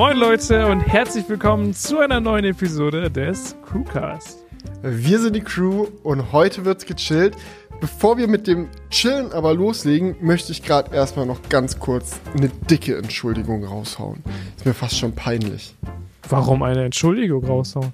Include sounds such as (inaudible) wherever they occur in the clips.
Moin Leute und herzlich willkommen zu einer neuen Episode des Crewcast. Wir sind die Crew und heute wird's gechillt. Bevor wir mit dem Chillen aber loslegen, möchte ich gerade erstmal noch ganz kurz eine dicke Entschuldigung raushauen. Ist mir fast schon peinlich. Warum eine Entschuldigung raushauen?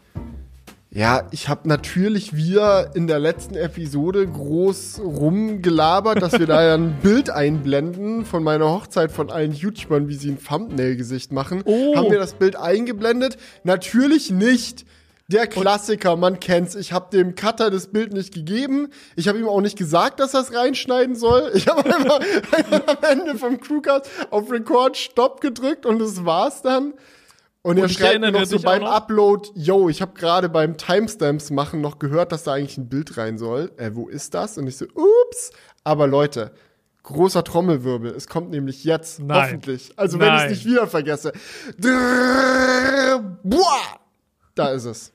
Ja, ich habe natürlich wieder in der letzten Episode groß rumgelabert, dass wir da ja ein (laughs) Bild einblenden von meiner Hochzeit von allen YouTubern, wie sie ein Thumbnail-Gesicht machen. Oh. Haben wir das Bild eingeblendet? Natürlich nicht. Der Klassiker, man kennt's. Ich habe dem Cutter das Bild nicht gegeben. Ich habe ihm auch nicht gesagt, dass er es reinschneiden soll. Ich habe einfach, (laughs) einfach am Ende vom Crewcast auf Record Stopp gedrückt und das war's dann. Und, er Und ich schreibt mir noch so beim noch? Upload, yo, ich habe gerade beim Timestamps machen noch gehört, dass da eigentlich ein Bild rein soll. Äh, wo ist das? Und ich so, ups. Aber Leute, großer Trommelwirbel. Es kommt nämlich jetzt, Nein. hoffentlich. Also wenn ich Nein. es nicht wieder vergesse. Drrrr, Boah! Da ist es.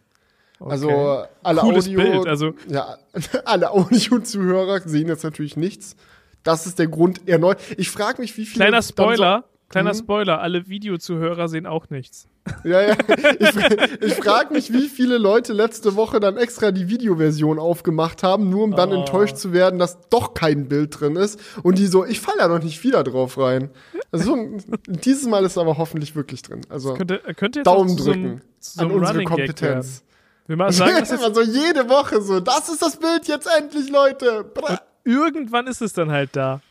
Also alle Cooles Audio, Bild, also- ja, (laughs) alle Audio-Zuhörer sehen jetzt natürlich nichts. Das ist der Grund erneut. Ich frage mich, wie viele Kleiner dann so- Spoiler, kleiner Mhm. Spoiler, alle Videozuhörer sehen auch nichts. Ja, ja. Ich, ich frage mich, wie viele Leute letzte Woche dann extra die Videoversion aufgemacht haben, nur um dann Oh. enttäuscht zu werden, dass doch kein Bild drin ist. Und die so, ich falle da noch nicht wieder drauf rein. Also so, dieses Mal ist aber hoffentlich wirklich drin. Also Könnte, könnte Daumen drücken so an unsere Running Kompetenz. Wir mal sagen, (laughs) das ist, Immer so jede Woche so, das ist das Bild jetzt endlich, Leute. Bra. irgendwann ist es dann halt da.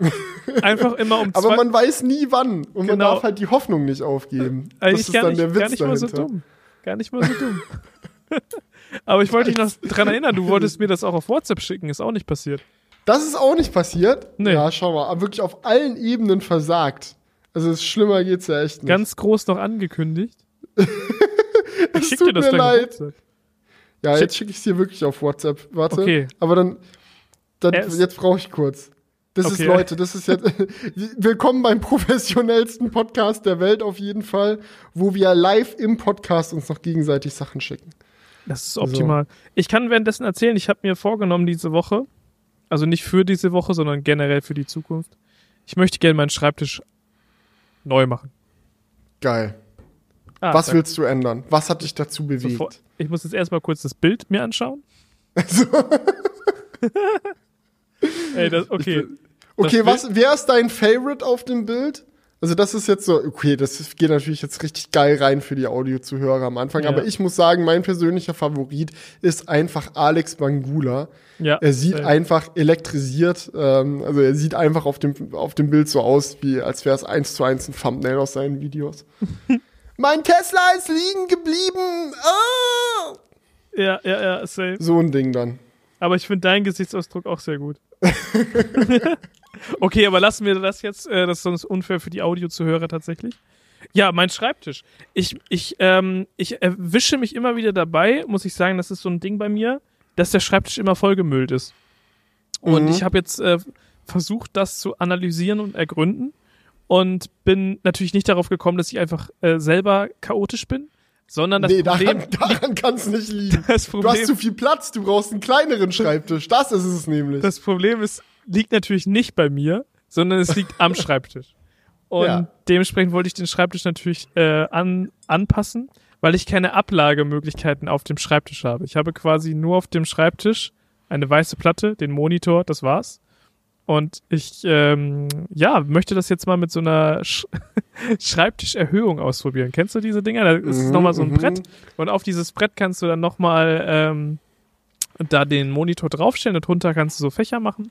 (laughs) Einfach immer um Aber zwei, man weiß nie wann. Und man Genau. darf halt die Hoffnung nicht aufgeben. Eigentlich das ist gar dann nicht, der Witz gar nicht mal so dahinter. dumm. Gar nicht mal so dumm. (laughs) Aber ich wollte dich noch dran erinnern, du wolltest mir das auch auf WhatsApp schicken, ist auch nicht passiert. Das ist auch nicht passiert. Nee. Ja, schau mal, aber wirklich auf allen Ebenen versagt. Also es schlimmer geht's ja echt nicht. Ganz groß noch angekündigt. (laughs) Ich schick tut dir das mir leid. WhatsApp. Ja, jetzt schicke ich es dir wirklich auf WhatsApp. Warte. Okay. Aber dann, dann jetzt brauche ich kurz. Das ist, Okay. Leute, das ist jetzt, (laughs) willkommen beim professionellsten Podcast der Welt auf jeden Fall, wo wir live im Podcast uns noch gegenseitig Sachen schicken. Das ist optimal. Ich kann währenddessen erzählen, ich habe mir vorgenommen diese Woche, also nicht für diese Woche, sondern generell für die Zukunft, ich möchte gerne meinen Schreibtisch neu machen. Geil. Ah, Was da- willst du ändern? Was hat dich dazu bewegt? sofort- Ich muss jetzt erstmal kurz das Bild mir anschauen. (laughs) (laughs) Ey, das, okay. Okay, was, wer ist dein Favorite auf dem Bild? Also das ist jetzt so, okay, das geht natürlich jetzt richtig geil rein für die Audiozuhörer am Anfang, Ja. aber ich muss sagen, mein persönlicher Favorit ist einfach Alex Bangula. Ja, Er sieht safe. einfach elektrisiert, ähm, also er sieht einfach auf dem, auf dem Bild so aus, wie als wäre es eins zu eins ein Thumbnail aus seinen Videos. (laughs) mein Tesla ist liegen geblieben. Ah! Ja, ja, ja, safe. So ein Ding dann. Aber ich finde deinen Gesichtsausdruck auch sehr gut. (laughs) (laughs) okay, aber lassen wir das jetzt, äh, das ist sonst unfair für die Audiozuhörer tatsächlich. Ja, mein Schreibtisch. Ich, ich, ähm, ich erwische mich immer wieder dabei, muss ich sagen, das ist so ein Ding bei mir, dass der Schreibtisch immer vollgemüllt ist. Und Mhm. ich habe jetzt äh, versucht, das zu analysieren und ergründen und bin natürlich nicht darauf gekommen, dass ich einfach äh, selber chaotisch bin, sondern das nee, Problem, daran, daran kann es nicht liegen. (laughs) das Du Problem hast zu viel Platz, du brauchst einen kleineren Schreibtisch. Das ist es nämlich. Das Problem ist, liegt natürlich nicht bei mir, sondern es liegt am (laughs) Schreibtisch. Und Ja. dementsprechend wollte ich den Schreibtisch natürlich äh, an, anpassen, weil ich keine Ablagemöglichkeiten auf dem Schreibtisch habe. Ich habe quasi nur auf dem Schreibtisch eine weiße Platte, den Monitor, das war's. Und ich ähm, ja möchte das jetzt mal mit so einer Sch (laughs) Schreibtischerhöhung ausprobieren. Kennst du diese Dinger? Da ist Mhm, nochmal so ein mhm. Brett und auf dieses Brett kannst du dann nochmal ähm, da den Monitor draufstellen und drunter kannst du so Fächer machen.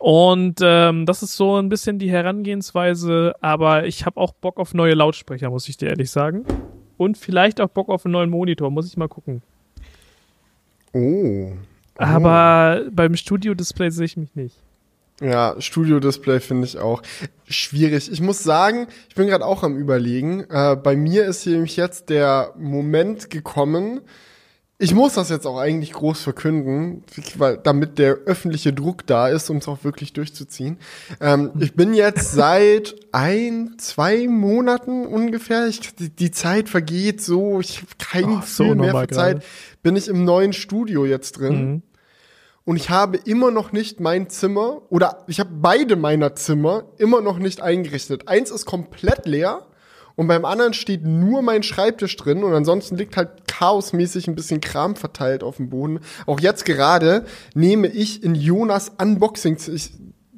Und ähm, das ist so ein bisschen die Herangehensweise, aber ich habe auch Bock auf neue Lautsprecher, muss ich dir ehrlich sagen. Und vielleicht auch Bock auf einen neuen Monitor, muss ich mal gucken. Oh. Aber beim Studio-Display sehe ich mich nicht. Ja, Studio-Display finde ich auch schwierig. Ich muss sagen, ich bin gerade auch am überlegen. Äh, bei mir ist hier nämlich jetzt der Moment gekommen. Ich muss das jetzt auch eigentlich groß verkünden, weil damit der öffentliche Druck da ist, um es auch wirklich durchzuziehen. Ähm, ich bin jetzt (laughs) seit ein, zwei Monaten ungefähr, ich, die, die Zeit vergeht so, ich habe kein Ach, so mehr für Zeit, bin ich im neuen Studio jetzt drin. Mhm. Und ich habe immer noch nicht mein Zimmer oder ich habe beide meiner Zimmer immer noch nicht eingerichtet. Eins ist komplett leer und beim anderen steht nur mein Schreibtisch drin und ansonsten liegt halt chaosmäßig ein bisschen Kram verteilt auf dem Boden. Auch jetzt gerade nehme ich in Jonas Unboxing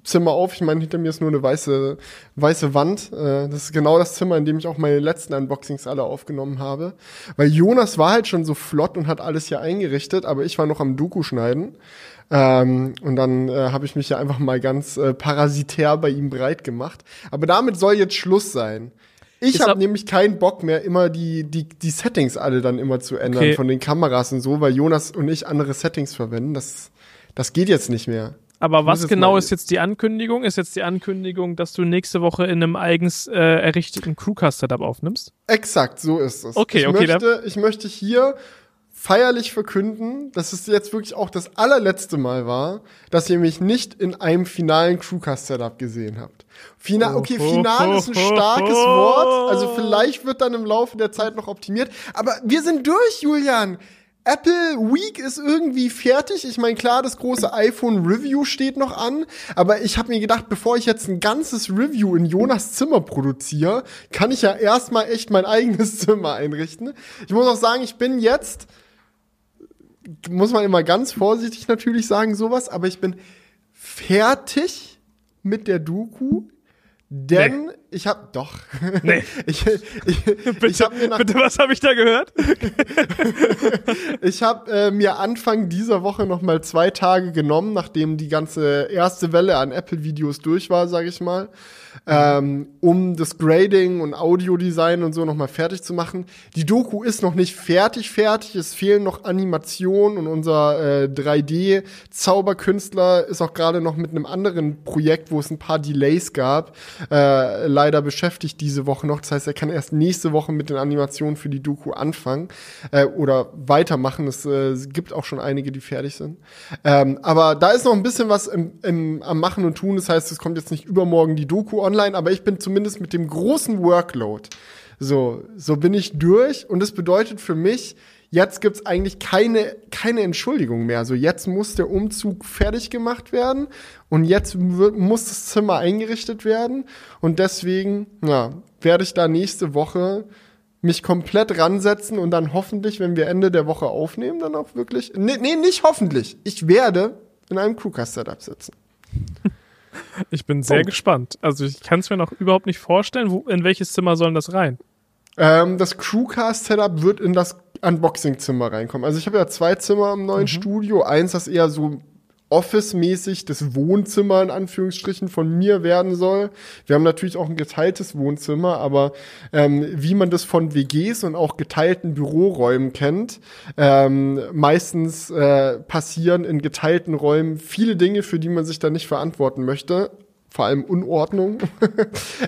Zimmer auf. Ich meine, hinter mir ist nur eine weiße, weiße Wand. Äh, das ist genau das Zimmer, in dem ich auch meine letzten Unboxings alle aufgenommen habe. Weil Jonas war halt schon so flott und hat alles hier eingerichtet, aber ich war noch am Doku schneiden. Ähm, und dann äh, habe ich mich ja einfach mal ganz äh, parasitär bei ihm breit gemacht. Aber damit soll jetzt Schluss sein. Ich habe nämlich keinen Bock mehr, immer die, die, die Settings alle dann immer zu ändern okay. von den Kameras und so, weil Jonas und ich andere Settings verwenden. Das, das geht jetzt nicht mehr. Aber was genau ist jetzt die Ankündigung? Ist jetzt die Ankündigung, dass du nächste Woche in einem eigens äh, errichteten Crewcast-Setup aufnimmst? Exakt, so ist es. Okay, ich okay. Möchte, ich möchte hier feierlich verkünden, dass es jetzt wirklich auch das allerletzte Mal war, dass ihr mich nicht in einem finalen Crewcast-Setup gesehen habt. Final, okay, final ist ein starkes Wort, also vielleicht wird dann im Laufe der Zeit noch optimiert, aber wir sind durch, Julian. Apple Week ist irgendwie fertig. Ich meine, klar, das große iPhone Review steht noch an, aber ich habe mir gedacht, bevor ich jetzt ein ganzes Review in Jonas Zimmer produziere, kann ich ja erstmal echt mein eigenes Zimmer einrichten. Ich muss auch sagen, ich bin jetzt muss man immer ganz vorsichtig natürlich sagen sowas, aber ich bin fertig mit der Doku. Denn nee. Ich habe doch. Nee. (laughs) ich, ich, bitte, ich hab mir nach, bitte, was habe ich da gehört? (laughs) ich habe äh, mir Anfang dieser Woche noch mal zwei Tage genommen, nachdem die ganze erste Welle an Apple-Videos durch war, sage ich mal ähm, um das Grading und Audiodesign und so nochmal fertig zu machen. Die Doku ist noch nicht fertig, fertig. Es fehlen noch Animationen und unser äh, 3D-Zauberkünstler ist auch gerade noch mit einem anderen Projekt, wo es ein paar Delays gab, äh, leider beschäftigt diese Woche noch. Das heißt, er kann erst nächste Woche mit den Animationen für die Doku anfangen äh, oder weitermachen. Es äh, gibt auch schon einige, die fertig sind. Ähm, aber da ist noch ein bisschen was im, im, am Machen und Tun. Das heißt, es kommt jetzt nicht übermorgen die Doku online, aber ich bin zumindest mit dem großen Workload. So, so bin ich durch und das bedeutet für mich, jetzt gibt's eigentlich keine, keine Entschuldigung mehr. So, jetzt muss der Umzug fertig gemacht werden und jetzt muss das Zimmer eingerichtet werden und deswegen, ja, werde ich da nächste Woche mich komplett ransetzen und dann hoffentlich, wenn wir Ende der Woche aufnehmen, dann auch wirklich, nee, nee nicht hoffentlich, ich werde in einem Crewcast-Setup sitzen. (laughs) Ich bin sehr oh. gespannt. Also ich kann es mir noch überhaupt nicht vorstellen, wo, in welches Zimmer sollen das rein? Ähm, das Crewcast-Setup wird in das Unboxing-Zimmer reinkommen. Also ich habe ja zwei Zimmer im neuen mhm. Studio. Eins, das eher so Office-mäßig das Wohnzimmer in Anführungsstrichen von mir werden soll. Wir haben natürlich auch ein geteiltes Wohnzimmer, aber ähm, wie man das von WGs und auch geteilten Büroräumen kennt, ähm, meistens äh, passieren in geteilten Räumen viele Dinge, für die man sich dann nicht verantworten möchte vor allem Unordnung. (laughs)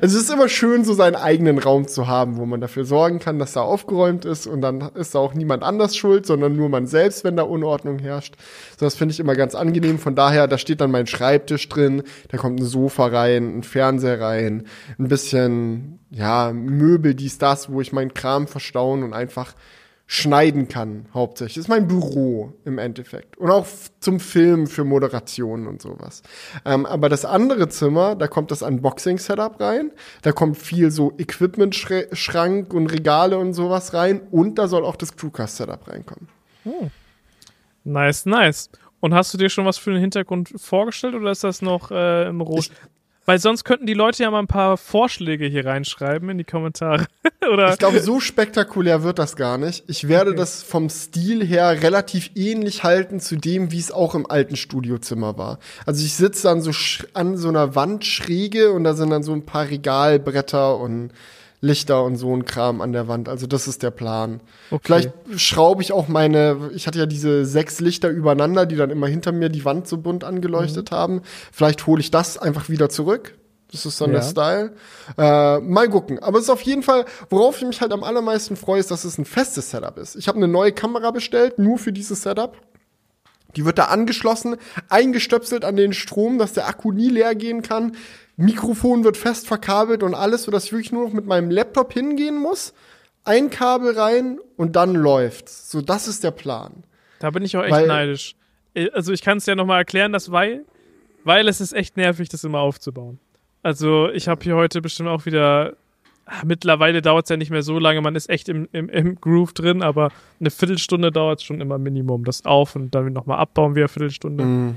also es ist immer schön, so seinen eigenen Raum zu haben, wo man dafür sorgen kann, dass er aufgeräumt ist und dann ist da auch niemand anders schuld, sondern nur man selbst, wenn da Unordnung herrscht. So, das finde ich immer ganz angenehm. Von daher, da steht dann mein Schreibtisch drin, da kommt ein Sofa rein, ein Fernseher rein, ein bisschen, ja, Möbel, dies, das, wo ich meinen Kram verstauen und einfach schneiden kann, hauptsächlich. Das ist mein Büro im Endeffekt. Und auch zum Film für Moderationen und sowas. Ähm, aber das andere Zimmer, da kommt das Unboxing-Setup rein. Da kommt viel so Equipment-Schrank und Regale und sowas rein. Und da soll auch das Crewcast-Setup reinkommen. Hm. Nice, nice. Und hast du dir schon was für den Hintergrund vorgestellt oder ist das noch äh, im Rot? Weil sonst könnten die Leute ja mal ein paar Vorschläge hier reinschreiben in die Kommentare. (laughs) Oder? Ich glaube, so spektakulär wird das gar nicht. Ich werde okay. das vom Stil her relativ ähnlich halten zu dem, wie es auch im alten Studiozimmer war. Also ich sitze dann so an so einer Wandschräge und da sind dann so ein paar Regalbretter und Lichter und so ein Kram an der Wand. Also das ist der Plan. Okay. Vielleicht schraube ich auch meine, ich hatte ja diese sechs Lichter übereinander, die dann immer hinter mir die Wand so bunt angeleuchtet mhm. haben. Vielleicht hole ich das einfach wieder zurück. Das ist dann ja. der Style. Äh, mal gucken. Aber es ist auf jeden Fall, worauf ich mich halt am allermeisten freue, ist, dass es ein festes Setup ist. Ich habe eine neue Kamera bestellt, nur für dieses Setup. Die wird da angeschlossen, eingestöpselt an den Strom, dass der Akku nie leer gehen kann. Mikrofon wird fest verkabelt und alles, sodass ich wirklich nur noch mit meinem Laptop hingehen muss, ein Kabel rein und dann läuft's. So, das ist der Plan. Da bin ich auch echt weil, neidisch. Äh, also ich kann es ja nochmal erklären, dass weil, weil es ist echt nervig, das immer aufzubauen. Also ich habe hier heute bestimmt auch wieder mittlerweile dauert es ja nicht mehr so lange, man ist echt im, im, im Groove drin, aber eine Viertelstunde dauert es schon immer Minimum. Das auf und dann nochmal abbauen, wieder Viertelstunde. Mhm.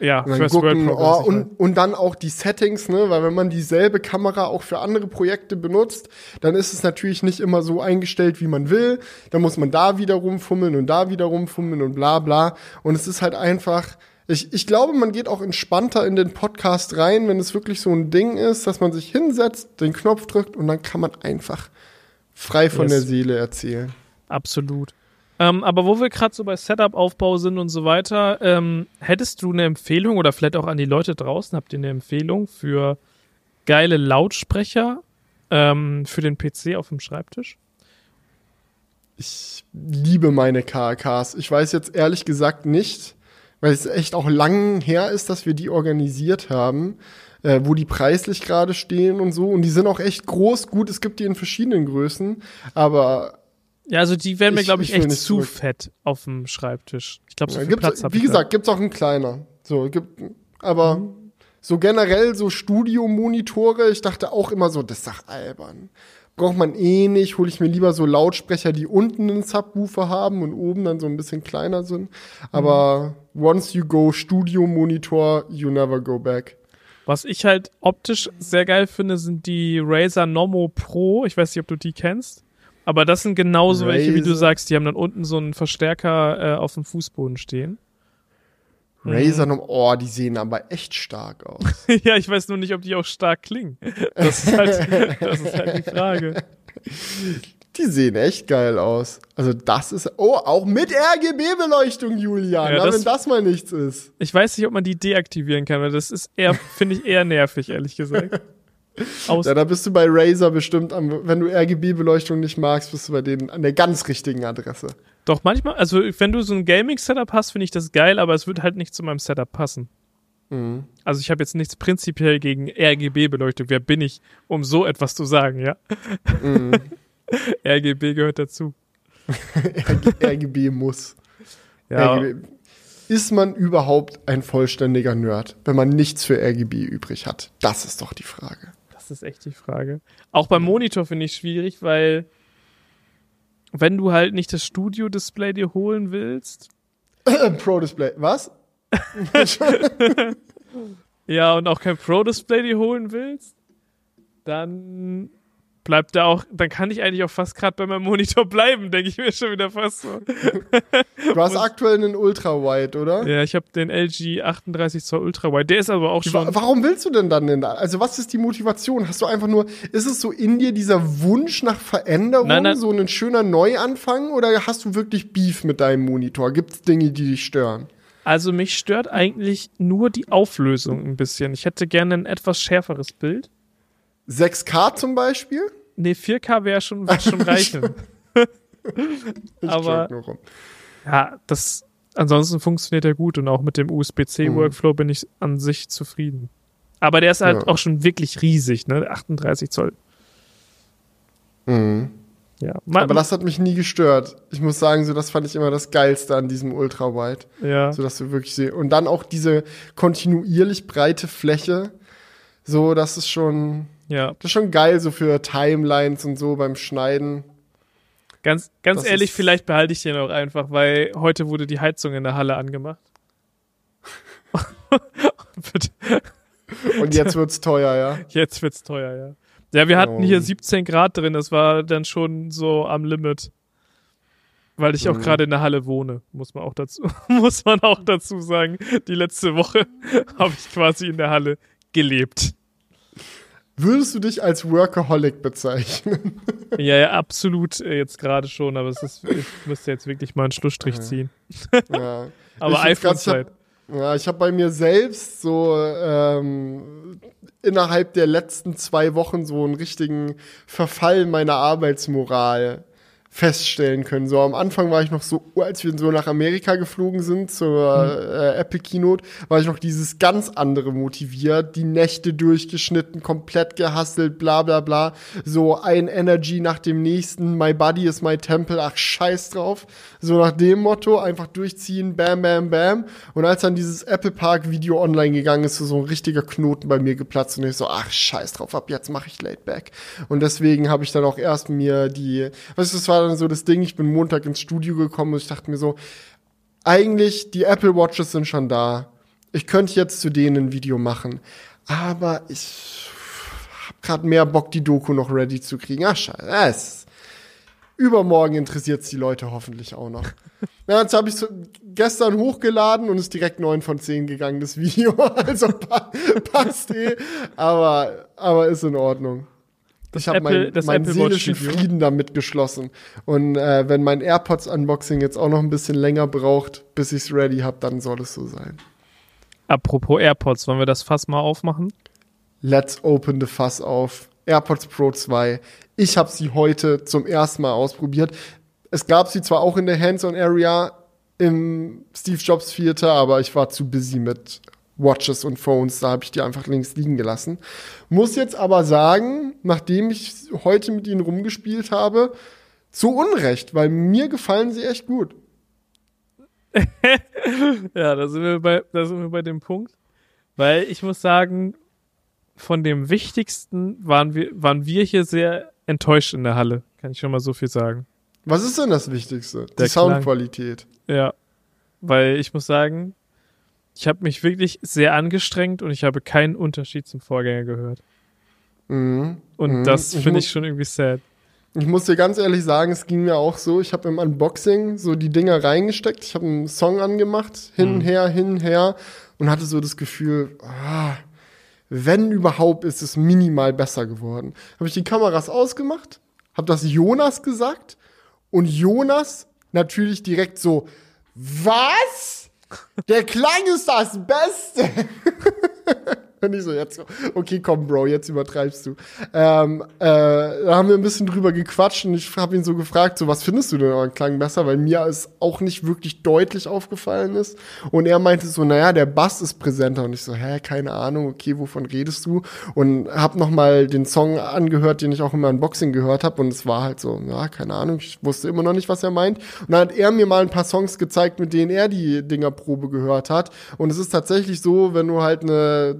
Ja, Und, dann First gucken, World oh, und, und dann auch die Settings, ne? Weil wenn man dieselbe Kamera auch für andere Projekte benutzt, dann ist es natürlich nicht immer so eingestellt, wie man will. Dann muss man da wieder rumfummeln und da wieder rumfummeln und bla bla. Und es ist halt einfach. Ich, ich glaube, man geht auch entspannter in den Podcast rein, wenn es wirklich so ein Ding ist, dass man sich hinsetzt, den Knopf drückt und dann kann man einfach frei von Yes. der Seele erzählen. Absolut. Ähm, aber wo wir gerade so bei Setup-Aufbau sind und so weiter, ähm, hättest du eine Empfehlung oder vielleicht auch an die Leute draußen, habt ihr eine Empfehlung für geile Lautsprecher ähm, für den PC auf dem Schreibtisch? Ich liebe meine KAKs. Ich weiß jetzt ehrlich gesagt nicht, weil es echt auch lang her ist, dass wir die organisiert haben, äh, wo die preislich gerade stehen und so. Und die sind auch echt groß. Gut, es gibt die in verschiedenen Größen, aber Ja, also die wären mir, glaube ich, ich echt zu zurück. fett auf dem Schreibtisch. Ich glaube, so ja, viel Platz wie ich da. gesagt, gibt's auch ein kleiner. So, gibt, aber so generell so Studiomonitore, ich dachte auch immer so, das ist doch albern. Braucht man eh nicht, hole ich mir lieber so Lautsprecher, die unten einen Subwoofer haben und oben dann so ein bisschen kleiner sind. Aber once you go Studio-Monitor, you never go back. Was ich halt optisch sehr geil finde, sind die Razer Nomo Pro. Ich weiß nicht, ob du die kennst. Aber das sind genauso welche, wie du Razer? sagst. Die haben dann unten so einen Verstärker äh, auf dem Fußboden stehen. Razer, Nom- oh, die sehen aber echt stark aus. (laughs) ja, ich weiß nur nicht, ob die auch stark klingen. Das ist halt, (laughs) das ist halt die Frage. Die sehen echt geil aus. Also das ist, oh, auch mit RGB-Beleuchtung, Julian, Ja, na, das- wenn das mal nichts ist. Ich weiß nicht, ob man die deaktivieren kann, weil das ist eher, finde ich, eher nervig, ehrlich gesagt. (laughs) Aus Ja, da bist du bei Razer bestimmt, am, wenn du RGB-Beleuchtung nicht magst, bist du bei denen an der ganz richtigen Adresse. Doch manchmal, also wenn du so ein Gaming-Setup hast, finde ich das geil, aber es wird halt nicht zu meinem Setup passen. Mhm. Also ich habe jetzt nichts prinzipiell gegen RGB-Beleuchtung. Wer bin ich, um so etwas zu sagen, ja? Mhm. (laughs) RGB gehört dazu. (laughs) RGB muss. Ja, RGB. Ist man überhaupt ein vollständiger Nerd, wenn man nichts für RGB übrig hat? Das ist doch die Frage. Das ist echt die Frage. Auch beim Monitor finde ich schwierig, weil wenn du halt nicht das Studio-Display dir holen willst, Pro Display. Was? (laughs) ja, und auch kein Pro-Display dir holen willst, dann bleibt da auch, dann kann ich eigentlich auch fast gerade bei meinem Monitor bleiben, denke ich mir schon wieder fast so. Du hast aktuell einen Ultra-Wide, oder? Ja, ich habe den LG 38 Zoll Ultra Wide. Der ist aber auch schon. Warum willst du denn dann denn da? Also was ist die Motivation? Hast du einfach nur, ist es so in dir dieser Wunsch nach Veränderung, Nein, nein. so ein schöner Neuanfang oder hast du wirklich Beef mit deinem Monitor? Gibt es Dinge, die dich stören? Also mich stört eigentlich nur die Auflösung ein bisschen. Ich hätte gerne ein etwas schärferes Bild. 6K zum Beispiel? Nee, 4K wäre schon, wär schon reichen. (laughs) Ich (laughs) Aber- joke nur rum. ja, das. Ansonsten funktioniert er gut und auch mit dem USB-C-Workflow bin ich an sich zufrieden. Aber der ist halt Ja. auch schon wirklich riesig, ne? 38 Zoll. Mhm. Ja. Ma- Aber das hat mich nie gestört. Ich muss sagen, so das fand ich immer das Geilste an diesem Ultra-Wide. ja. So dass du wirklich siehst. Und dann auch diese kontinuierlich breite Fläche. So, das ist schon, ja. das ist schon geil, so für Timelines und so beim Schneiden. Ganz, ganz Das ehrlich, vielleicht behalte ich den auch einfach, weil heute wurde die Heizung in der Halle angemacht. (laughs) Und jetzt wird's teuer, ja. Jetzt wird's teuer, ja. Ja, wir hatten hier 17 Grad drin, das war dann schon so am Limit. Weil ich auch Mhm. gerade in der Halle wohne, muss man auch dazu, (laughs) muss man auch dazu sagen. Die letzte Woche (laughs) habe ich quasi in der Halle gelebt. Würdest du dich als Workaholic bezeichnen? (laughs) Ja, ja, absolut äh, jetzt gerade schon, aber es ist, ich müsste jetzt wirklich mal einen Schlussstrich Ja. ziehen. ja. (laughs) Aber iPhone-Zeit. Ja, ich habe bei mir selbst so ähm, innerhalb der letzten zwei Wochen so einen richtigen Verfall meiner Arbeitsmoral feststellen können. So am Anfang war ich noch so, als wir so nach Amerika geflogen sind zur mhm. äh, Epic Keynote, war ich noch dieses ganz andere motiviert, die Nächte durchgeschnitten, komplett gehasselt, bla bla bla. So ein Energy nach dem nächsten, my body is my temple, ach scheiß drauf. So nach dem Motto, einfach durchziehen, bam, bam, bam. Und als dann dieses Apple Park Video online gegangen ist, ist so ein richtiger Knoten bei mir geplatzt und ich so, ach scheiß drauf, ab jetzt mache ich Laid Back. Und deswegen habe ich dann auch erst mir die, weißt du, das war dann so das Ding, ich bin Montag ins Studio gekommen und ich dachte mir so, eigentlich, die Apple Watches sind schon da. Ich könnte jetzt zu denen ein Video machen. Aber ich hab grad mehr Bock, die Doku noch ready zu kriegen. Ach, scheiße. Übermorgen interessiert es die Leute hoffentlich auch noch. (laughs) Ja, jetzt habe ich so gestern hochgeladen und ist direkt 9 von 10 gegangen, das Video. (laughs) Also passt eh. Aber, aber ist in Ordnung. Ich habe meinen mein seelischen Frieden damit geschlossen. Und äh, wenn mein AirPods-Unboxing jetzt auch noch ein bisschen länger braucht, bis ich es ready habe, dann soll es so sein. Apropos AirPods, wollen wir das Fass mal aufmachen? Let's open the Fass auf. AirPods Pro 2. Ich habe sie heute zum ersten Mal ausprobiert. Es gab sie zwar auch in der Hands-on-Area im Steve Jobs Theater, aber ich war zu busy mit Watches und Phones. Da habe ich die einfach links liegen gelassen. Muss jetzt aber sagen, nachdem ich heute mit ihnen rumgespielt habe, zu Unrecht, weil mir gefallen sie echt gut. (laughs) ja, da sind, wir bei, da sind wir bei dem Punkt. Weil ich muss sagen, von dem Wichtigsten waren wir, waren wir hier sehr enttäuscht in der Halle. Kann ich schon mal so viel sagen. Was ist denn das Wichtigste? Der Die Soundqualität. Ja. Weil ich muss sagen, ich habe mich wirklich sehr angestrengt und ich habe keinen Unterschied zum Vorgänger gehört. Mhm. Und mhm. das finde ich schon irgendwie sad. Ich muss dir ganz ehrlich sagen, es ging mir auch so. Ich habe im Unboxing so die Dinger reingesteckt. Ich habe einen Song angemacht, hin, mhm. her, hin, her und hatte so das Gefühl, ah, wenn überhaupt, ist es minimal besser geworden. Habe ich die Kameras ausgemacht, habe das Jonas gesagt und Jonas natürlich direkt so, was? Der Klang ist das Beste. (laughs) (laughs) Und ich so, jetzt, okay, komm, Bro, jetzt übertreibst du. Ähm, äh, da haben wir ein bisschen drüber gequatscht und ich habe ihn so gefragt, so, was findest du denn an Klang besser? Weil mir es auch nicht wirklich deutlich aufgefallen ist. Und er meinte so, naja, der Bass ist präsenter. Und ich so, hä, keine Ahnung, okay, wovon redest du? Und hab noch mal den Song angehört, den ich auch im Unboxing gehört habe. Und es war halt so, ja, keine Ahnung, ich wusste immer noch nicht, was er meint. Und dann hat er mir mal ein paar Songs gezeigt, mit denen er die Dingerprobe gehört hat. Und es ist tatsächlich so, wenn du halt eine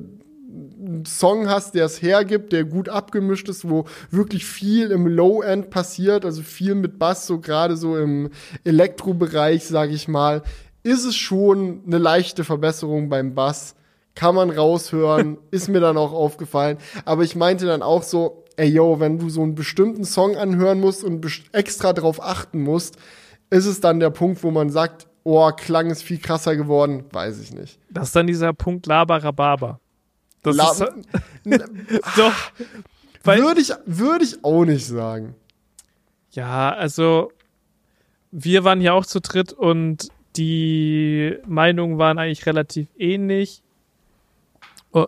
Song hast, der es hergibt, der gut abgemischt ist, wo wirklich viel im Low-End passiert, also viel mit Bass, so gerade so im Elektrobereich, sage ich mal, ist es schon eine leichte Verbesserung beim Bass. Kann man raushören, (laughs) ist mir dann auch aufgefallen. Aber ich meinte dann auch so, ey yo, wenn du so einen bestimmten Song anhören musst und extra drauf achten musst, ist es dann der Punkt, wo man sagt, oh, Klang ist viel krasser geworden, weiß ich nicht. Das ist dann dieser Punkt Labarababa. Das La ist, (laughs) Doch. Würde ich, würde ich auch nicht sagen. Ja, also wir waren ja auch zu dritt und die Meinungen waren eigentlich relativ ähnlich. Oh,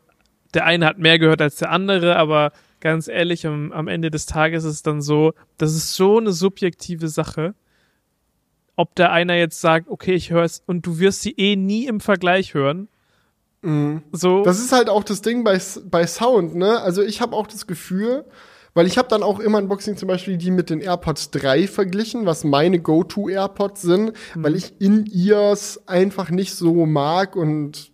der eine hat mehr gehört als der andere, aber ganz ehrlich, am, am Ende des Tages ist es dann so, das ist so eine subjektive Sache. Ob der einer jetzt sagt, okay, ich höre es und du wirst sie eh nie im Vergleich hören, Mhm. So. Das ist halt auch das Ding bei, bei Sound, ne? Also ich habe auch das Gefühl, weil ich habe dann auch immer Unboxing zum Beispiel die mit den AirPods 3 verglichen, was meine Go-To-AirPods sind, mhm. weil ich in ears einfach nicht so mag und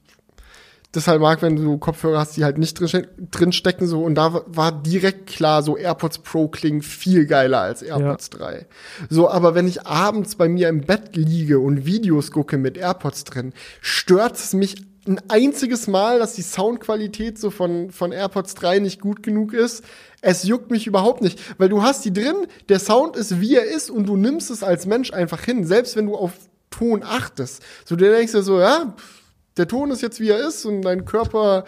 deshalb mag, wenn du Kopfhörer hast, die halt nicht drin, drin stecken so und da war direkt klar, so AirPods Pro klingen viel geiler als AirPods ja. 3. So, aber wenn ich abends bei mir im Bett liege und Videos gucke mit AirPods drin, stört es mich ein einziges Mal, dass die Soundqualität so von, von AirPods 3 nicht gut genug ist. Es juckt mich überhaupt nicht, weil du hast die drin, der Sound ist wie er ist und du nimmst es als Mensch einfach hin, selbst wenn du auf Ton achtest. So, du denkst dir so, ja, der Ton ist jetzt wie er ist und dein Körper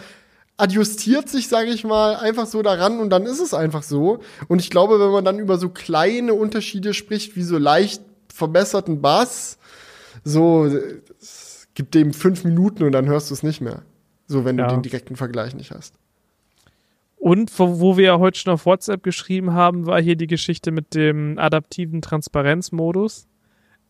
adjustiert sich, sage ich mal, einfach so daran und dann ist es einfach so. Und ich glaube, wenn man dann über so kleine Unterschiede spricht, wie so leicht verbesserten Bass, so gib dem fünf Minuten und dann hörst du es nicht mehr. So, wenn ja. du den direkten Vergleich nicht hast. Und wo, wir ja heute schon auf WhatsApp geschrieben haben, war hier die Geschichte mit dem adaptiven Transparenzmodus.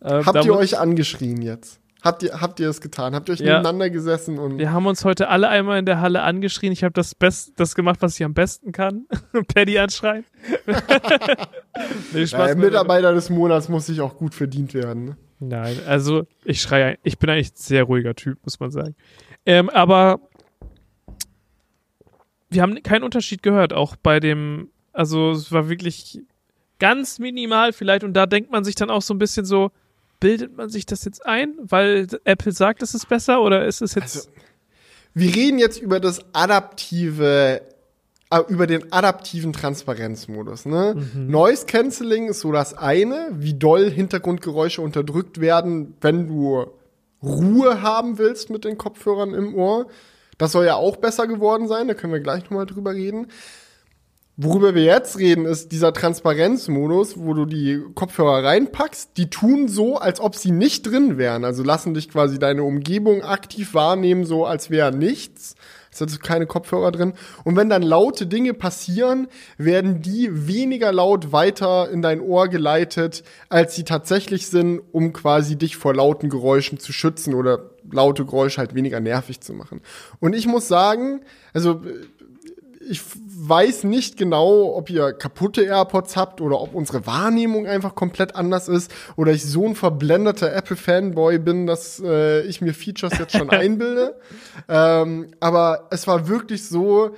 Ähm, Habt ihr euch angeschrien jetzt? Habt ihr, habt ihr es getan? Habt ihr euch ja. nebeneinander gesessen und. Wir haben uns heute alle einmal in der Halle angeschrien. Ich habe das Best, das gemacht, was ich am besten kann. (laughs) Paddy anschreien. (laughs) nee, Spaß ja, Mitarbeiter des Monats muss sich auch gut verdient werden. Ne? Nein, also ich schreie, ich bin eigentlich ein sehr ruhiger Typ, muss man sagen. Ähm, aber wir haben keinen Unterschied gehört, auch bei dem, also es war wirklich ganz minimal vielleicht und da denkt man sich dann auch so ein bisschen so, bildet man sich das jetzt ein, weil Apple sagt, es ist besser oder ist es jetzt. Also, wir reden jetzt über das adaptive, über den adaptiven Transparenzmodus. Ne? Mhm. Noise Cancelling ist so das eine, wie doll Hintergrundgeräusche unterdrückt werden, wenn du Ruhe haben willst mit den Kopfhörern im Ohr. Das soll ja auch besser geworden sein, da können wir gleich nochmal drüber reden. Worüber wir jetzt reden, ist dieser Transparenzmodus, wo du die Kopfhörer reinpackst. Die tun so, als ob sie nicht drin wären. Also lassen dich quasi deine Umgebung aktiv wahrnehmen, so als wäre nichts. Es sind keine Kopfhörer drin. Und wenn dann laute Dinge passieren, werden die weniger laut weiter in dein Ohr geleitet, als sie tatsächlich sind, um quasi dich vor lauten Geräuschen zu schützen oder laute Geräusche halt weniger nervig zu machen. Und ich muss sagen, also ich weiß nicht genau, ob ihr kaputte AirPods habt oder ob unsere Wahrnehmung einfach komplett anders ist oder ich so ein verblendeter Apple-Fanboy bin, dass äh, ich mir Features jetzt schon (laughs) einbilde. Ähm, aber es war wirklich so,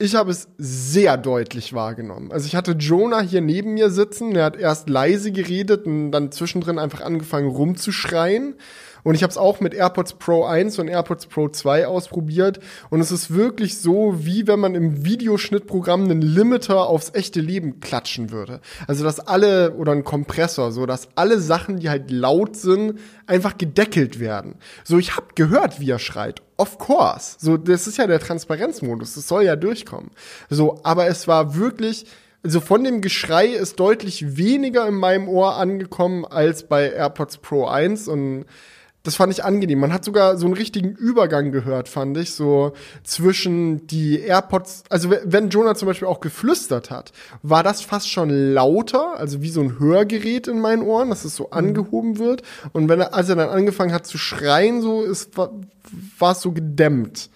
ich habe es sehr deutlich wahrgenommen. Also ich hatte Jonah hier neben mir sitzen, der hat erst leise geredet und dann zwischendrin einfach angefangen rumzuschreien. Und ich habe es auch mit AirPods Pro 1 und AirPods Pro 2 ausprobiert. Und es ist wirklich so, wie wenn man im Videoschnittprogramm einen Limiter aufs echte Leben klatschen würde. Also dass alle, oder ein Kompressor, so dass alle Sachen, die halt laut sind, einfach gedeckelt werden. So, ich habe gehört, wie er schreit. Of course. So, das ist ja der Transparenzmodus. Das soll ja durchkommen. So, aber es war wirklich, also von dem Geschrei ist deutlich weniger in meinem Ohr angekommen als bei AirPods Pro 1 und das fand ich angenehm. Man hat sogar so einen richtigen Übergang gehört, fand ich, so zwischen die AirPods. Also wenn Jonah zum Beispiel auch geflüstert hat, war das fast schon lauter, also wie so ein Hörgerät in meinen Ohren, dass es so mhm. angehoben wird. Und wenn er, als er dann angefangen hat zu schreien, so ist, war, war es so gedämmt.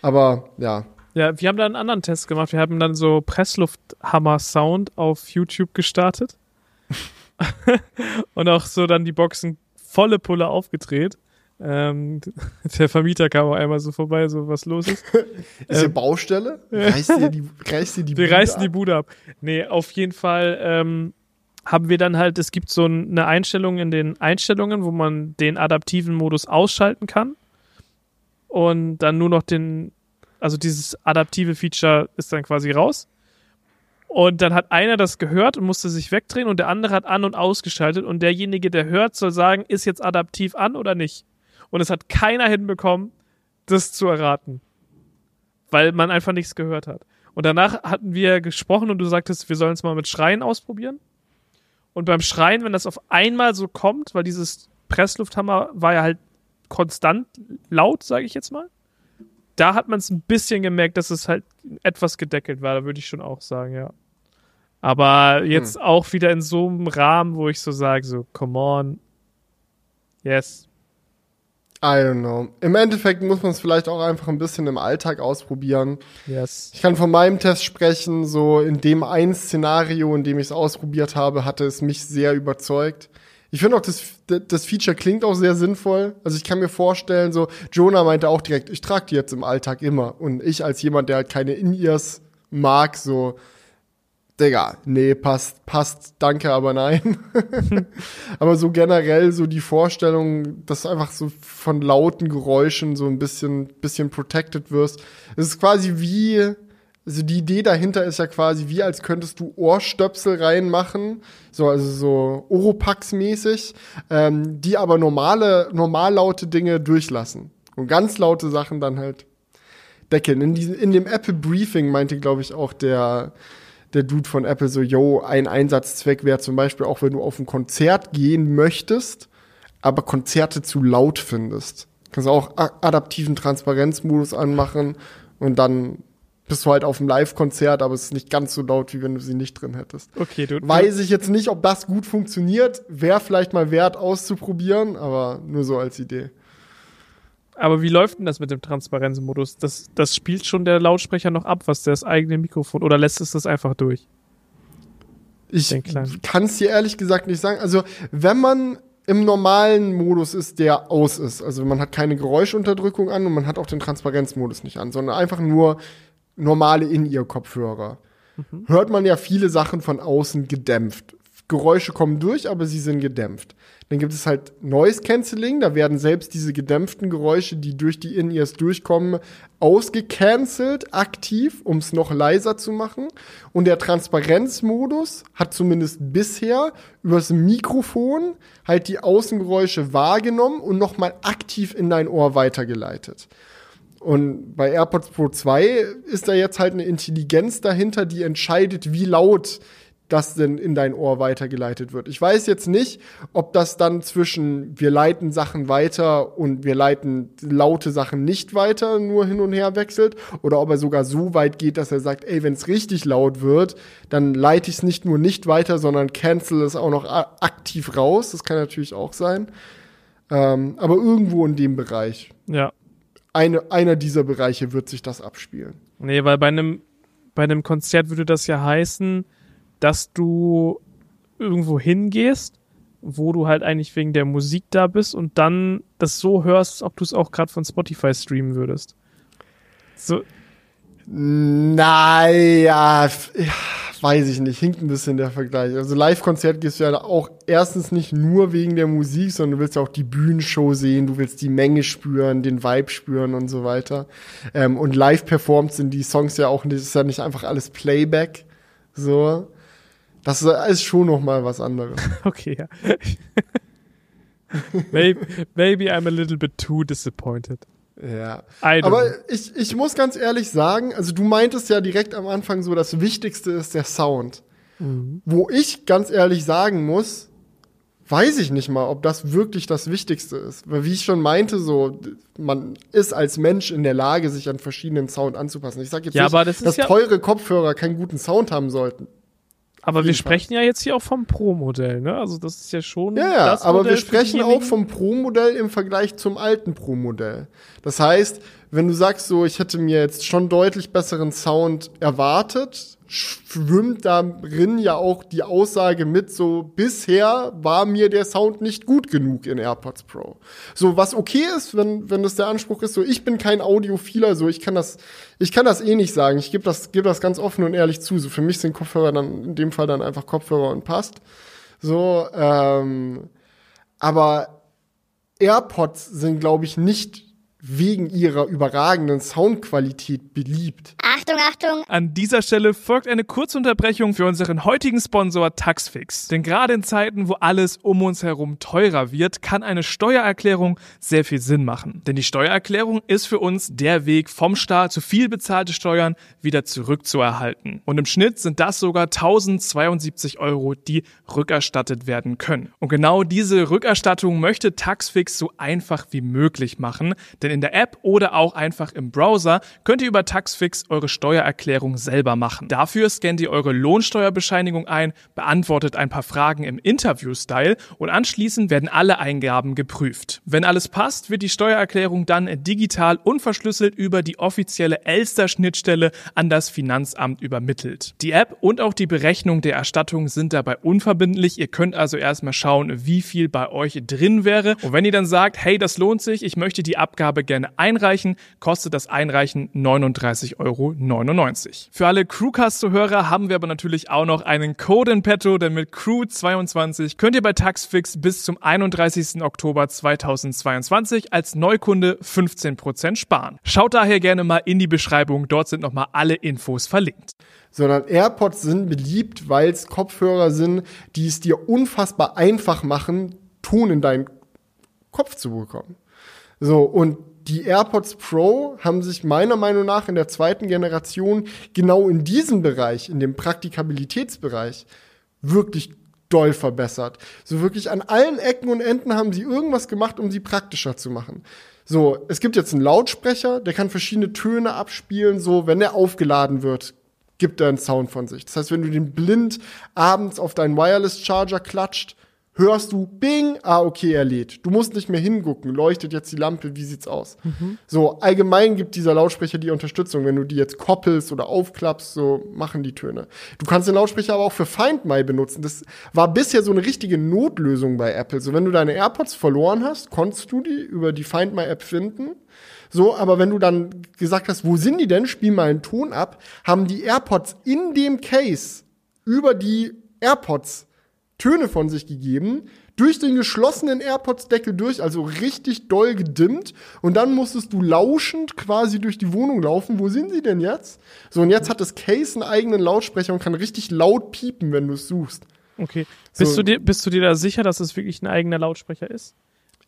Aber ja. Ja, wir haben da einen anderen Test gemacht. Wir haben dann so Presslufthammer-Sound auf YouTube gestartet. (laughs) (laughs) und auch so dann die Boxen volle Pulle aufgedreht. Ähm, (laughs) der Vermieter kam auch einmal so vorbei, so was los ist. (laughs) ist hier ähm, Baustelle? (laughs) Reißt dir die, reißt dir die Wir reißen ab? die Bude ab. Nee, auf jeden Fall ähm, haben wir dann halt, es gibt so eine Einstellung in den Einstellungen, wo man den adaptiven Modus ausschalten kann. Und dann nur noch den, also dieses adaptive Feature ist dann quasi raus. Und dann hat einer das gehört und musste sich wegdrehen und der andere hat an und ausgeschaltet und derjenige, der hört, soll sagen, ist jetzt adaptiv an oder nicht. Und es hat keiner hinbekommen, das zu erraten. Weil man einfach nichts gehört hat. Und danach hatten wir gesprochen und du sagtest, wir sollen es mal mit Schreien ausprobieren. Und beim Schreien, wenn das auf einmal so kommt, weil dieses Presslufthammer war ja halt konstant laut, sage ich jetzt mal. Da hat man es ein bisschen gemerkt, dass es halt etwas gedeckelt war, da würde ich schon auch sagen, ja. Aber jetzt hm. auch wieder in so einem Rahmen, wo ich so sage, so, come on. Yes. I don't know. Im Endeffekt muss man es vielleicht auch einfach ein bisschen im Alltag ausprobieren. Yes. Ich kann von meinem Test sprechen, so in dem einen Szenario, in dem ich es ausprobiert habe, hatte es mich sehr überzeugt. Ich finde auch, das, das Feature klingt auch sehr sinnvoll. Also ich kann mir vorstellen, so, Jonah meinte auch direkt, ich trage die jetzt im Alltag immer. Und ich als jemand, der halt keine In-Ears mag, so, Digga, nee, passt, passt, danke, aber nein. (laughs) aber so generell so die Vorstellung, dass du einfach so von lauten Geräuschen so ein bisschen, bisschen protected wirst. Es ist quasi wie, also die Idee dahinter ist ja quasi wie, als könntest du Ohrstöpsel reinmachen, so, also so Oropax-mäßig, ähm, die aber normale, normal laute Dinge durchlassen. Und ganz laute Sachen dann halt deckeln. In, diesem, in dem Apple Briefing meinte, glaube ich, auch der, der Dude von Apple so, yo, ein Einsatzzweck wäre zum Beispiel auch, wenn du auf ein Konzert gehen möchtest, aber Konzerte zu laut findest. Kannst du auch adaptiven Transparenzmodus anmachen und dann bist du halt auf dem Live-Konzert, aber es ist nicht ganz so laut, wie wenn du sie nicht drin hättest. Okay, du. Weiß ich jetzt nicht, ob das gut funktioniert. Wäre vielleicht mal wert auszuprobieren, aber nur so als Idee. Aber wie läuft denn das mit dem Transparenzmodus? Das, das spielt schon der Lautsprecher noch ab, was das eigene Mikrofon, oder lässt es das einfach durch? Ich kann es dir ehrlich gesagt nicht sagen. Also, wenn man im normalen Modus ist, der aus ist, also man hat keine Geräuschunterdrückung an und man hat auch den Transparenzmodus nicht an, sondern einfach nur normale In-Ear-Kopfhörer, hört man ja viele Sachen von außen gedämpft. Geräusche kommen durch, aber sie sind gedämpft. Dann gibt es halt Noise Cancelling, da werden selbst diese gedämpften Geräusche, die durch die In-Ears durchkommen, ausgecancelt aktiv, um es noch leiser zu machen. Und der Transparenzmodus hat zumindest bisher übers Mikrofon halt die Außengeräusche wahrgenommen und nochmal aktiv in dein Ohr weitergeleitet. Und bei AirPods Pro 2 ist da jetzt halt eine Intelligenz dahinter, die entscheidet, wie laut das denn in dein Ohr weitergeleitet wird. Ich weiß jetzt nicht, ob das dann zwischen wir leiten Sachen weiter und wir leiten laute Sachen nicht weiter nur hin und her wechselt oder ob er sogar so weit geht, dass er sagt, ey, wenn es richtig laut wird, dann leite ich es nicht nur nicht weiter, sondern cancel es auch noch aktiv raus. Das kann natürlich auch sein. Ähm, aber irgendwo in dem Bereich. Ja. Eine, einer dieser Bereiche wird sich das abspielen. Nee, weil bei einem, bei einem Konzert würde das ja heißen, dass du irgendwo hingehst, wo du halt eigentlich wegen der Musik da bist und dann das so hörst, ob du es auch gerade von Spotify streamen würdest. So, Naja, weiß ich nicht, hinkt ein bisschen der Vergleich. Also Live-Konzert gehst du ja auch erstens nicht nur wegen der Musik, sondern du willst ja auch die Bühnenshow sehen, du willst die Menge spüren, den Vibe spüren und so weiter. Ähm, und live performt sind die Songs ja auch nicht, ist ja nicht einfach alles Playback. So. Das ist schon noch mal was anderes. (laughs) okay, ja. (laughs) maybe, maybe I'm a little bit too disappointed. Ja. Aber ich, ich muss ganz ehrlich sagen, also du meintest ja direkt am Anfang so, das Wichtigste ist der Sound. Wo ich ganz ehrlich sagen muss, weiß ich nicht mal, ob das wirklich das Wichtigste ist. Weil wie ich schon meinte, so, man ist als Mensch in der Lage, sich an verschiedenen Sound anzupassen. Ich sage jetzt Ja, nicht, das dass ja- teure Kopfhörer keinen guten Sound haben sollten. Aber wir sprechen ja jetzt hier auch vom Pro-Modell, ne? Also das ist ja schon. Ja, ja, aber Modell wir sprechen auch vom Pro-Modell im Vergleich zum alten Pro-Modell. Das heißt, wenn du sagst, so, ich hätte mir jetzt schon deutlich besseren Sound erwartet, schwimmt darin ja auch die Aussage mit, so, bisher war mir der Sound nicht gut genug in AirPods Pro. So, was okay ist, wenn, wenn das der Anspruch ist, so, ich bin kein Audiophiler, so, ich kann das, ich kann das eh nicht sagen. Ich gebe das, gebe das ganz offen und ehrlich zu. So, für mich sind Kopfhörer dann, in dem Fall dann einfach Kopfhörer und passt. So, ähm, aber AirPods sind, glaube ich, nicht wegen ihrer überragenden Soundqualität beliebt. Achtung, Achtung! An dieser Stelle folgt eine Kurzunterbrechung für unseren heutigen Sponsor Taxfix. Denn gerade in Zeiten, wo alles um uns herum teurer wird, kann eine Steuererklärung sehr viel Sinn machen. Denn die Steuererklärung ist für uns der Weg vom Staat zu viel bezahlte Steuern wieder zurückzuerhalten. Und im Schnitt sind das sogar 1072 Euro, die rückerstattet werden können. Und genau diese Rückerstattung möchte Taxfix so einfach wie möglich machen, denn in der App oder auch einfach im Browser könnt ihr über Taxfix eure Steuererklärung selber machen. Dafür scannt ihr eure Lohnsteuerbescheinigung ein, beantwortet ein paar Fragen im Interview-Style und anschließend werden alle Eingaben geprüft. Wenn alles passt, wird die Steuererklärung dann digital unverschlüsselt über die offizielle Elster-Schnittstelle an das Finanzamt übermittelt. Die App und auch die Berechnung der Erstattung sind dabei unverbindlich. Ihr könnt also erstmal schauen, wie viel bei euch drin wäre. Und wenn ihr dann sagt, hey, das lohnt sich, ich möchte die Abgabe gerne einreichen, kostet das Einreichen 39,99 Euro. Für alle Crewcast-Hörer haben wir aber natürlich auch noch einen Code in petto, denn mit Crew22 könnt ihr bei Taxfix bis zum 31. Oktober 2022 als Neukunde 15% sparen. Schaut daher gerne mal in die Beschreibung, dort sind nochmal alle Infos verlinkt. Sondern AirPods sind beliebt, weil es Kopfhörer sind, die es dir unfassbar einfach machen, Ton in deinen Kopf zu bekommen. So, und die AirPods Pro haben sich meiner Meinung nach in der zweiten Generation genau in diesem Bereich, in dem Praktikabilitätsbereich, wirklich doll verbessert. So wirklich an allen Ecken und Enden haben sie irgendwas gemacht, um sie praktischer zu machen. So, es gibt jetzt einen Lautsprecher, der kann verschiedene Töne abspielen, so, wenn er aufgeladen wird, gibt er einen Sound von sich. Das heißt, wenn du den blind abends auf deinen Wireless Charger klatscht, hörst du Bing, ah, okay, er lädt. Du musst nicht mehr hingucken, leuchtet jetzt die Lampe, wie sieht's aus? Mhm. So, allgemein gibt dieser Lautsprecher die Unterstützung. Wenn du die jetzt koppelst oder aufklappst, so machen die Töne. Du kannst den Lautsprecher aber auch für Find My benutzen. Das war bisher so eine richtige Notlösung bei Apple. So, wenn du deine AirPods verloren hast, konntest du die über die Find My App finden. So, aber wenn du dann gesagt hast, wo sind die denn? Spiel mal einen Ton ab, haben die AirPods in dem Case über die AirPods Töne von sich gegeben, durch den geschlossenen AirPods-Deckel durch, also richtig doll gedimmt. Und dann musstest du lauschend quasi durch die Wohnung laufen. Wo sind sie denn jetzt? So, und jetzt hat das Case einen eigenen Lautsprecher und kann richtig laut piepen, wenn du es suchst. Okay. Bist, So. du dir, bist du dir da sicher, dass es wirklich ein eigener Lautsprecher ist?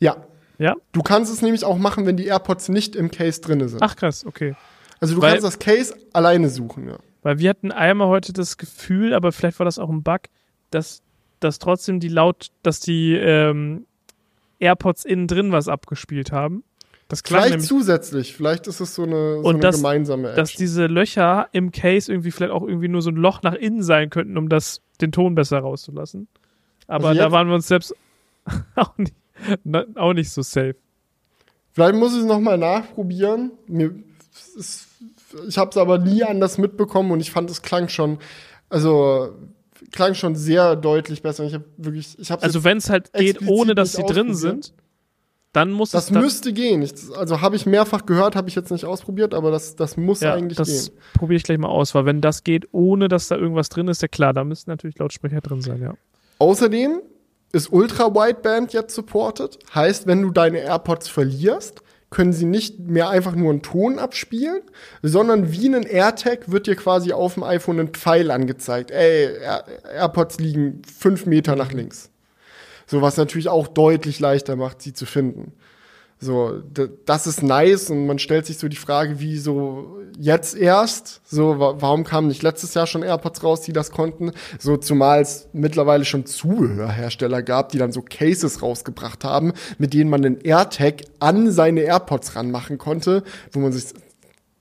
Ja. Ja? Du kannst es nämlich auch machen, wenn die AirPods nicht im Case drinne sind. Ach krass, okay. also du weil- kannst das Case alleine suchen, ja. Weil wir hatten einmal heute das Gefühl, aber vielleicht war das auch ein Bug, dass, dass trotzdem die laut, dass die ähm, AirPods innen drin was abgespielt haben. Das Vielleicht nämlich, zusätzlich, vielleicht ist es so eine, so eine das- gemeinsame dass Action. diese Löcher im Case irgendwie vielleicht auch irgendwie nur so ein Loch nach innen sein könnten, um das, den Ton besser rauszulassen. Aber Also da waren wir uns selbst (laughs) auch nicht, na, auch nicht so safe. Vielleicht muss ich es nochmal nachprobieren. Mir, es ich habe es aber nie anders mitbekommen und ich fand, es klang schon, also klang schon sehr deutlich besser. Ich habe wirklich, ich habe Also wenn es halt geht, ohne dass sie drin sind, dann muss das es dann, müsste gehen. Ich, also habe ich mehrfach gehört, habe ich jetzt nicht ausprobiert, aber das, das muss ja, eigentlich das gehen. probiere ich gleich mal aus, weil wenn das geht, ohne dass da irgendwas drin ist, ja klar, da müssten natürlich Lautsprecher drin sein, ja. Außerdem ist Ultra Wideband jetzt supported. Heißt, wenn du deine AirPods verlierst, können sie nicht mehr einfach nur einen Ton abspielen, sondern wie ein AirTag wird dir quasi auf dem iPhone ein Pfeil angezeigt. Ey, Air AirPods liegen fünf Meter nach links. So, was natürlich auch deutlich leichter macht, sie zu finden. So, das ist nice und man stellt sich so die Frage, wie so jetzt erst, so, wa warum kamen nicht letztes Jahr schon AirPods raus, die das konnten? So, zumal es mittlerweile schon Zubehörhersteller gab, die dann so Cases rausgebracht haben, mit denen man den AirTag an seine AirPods ranmachen konnte, wo man sich,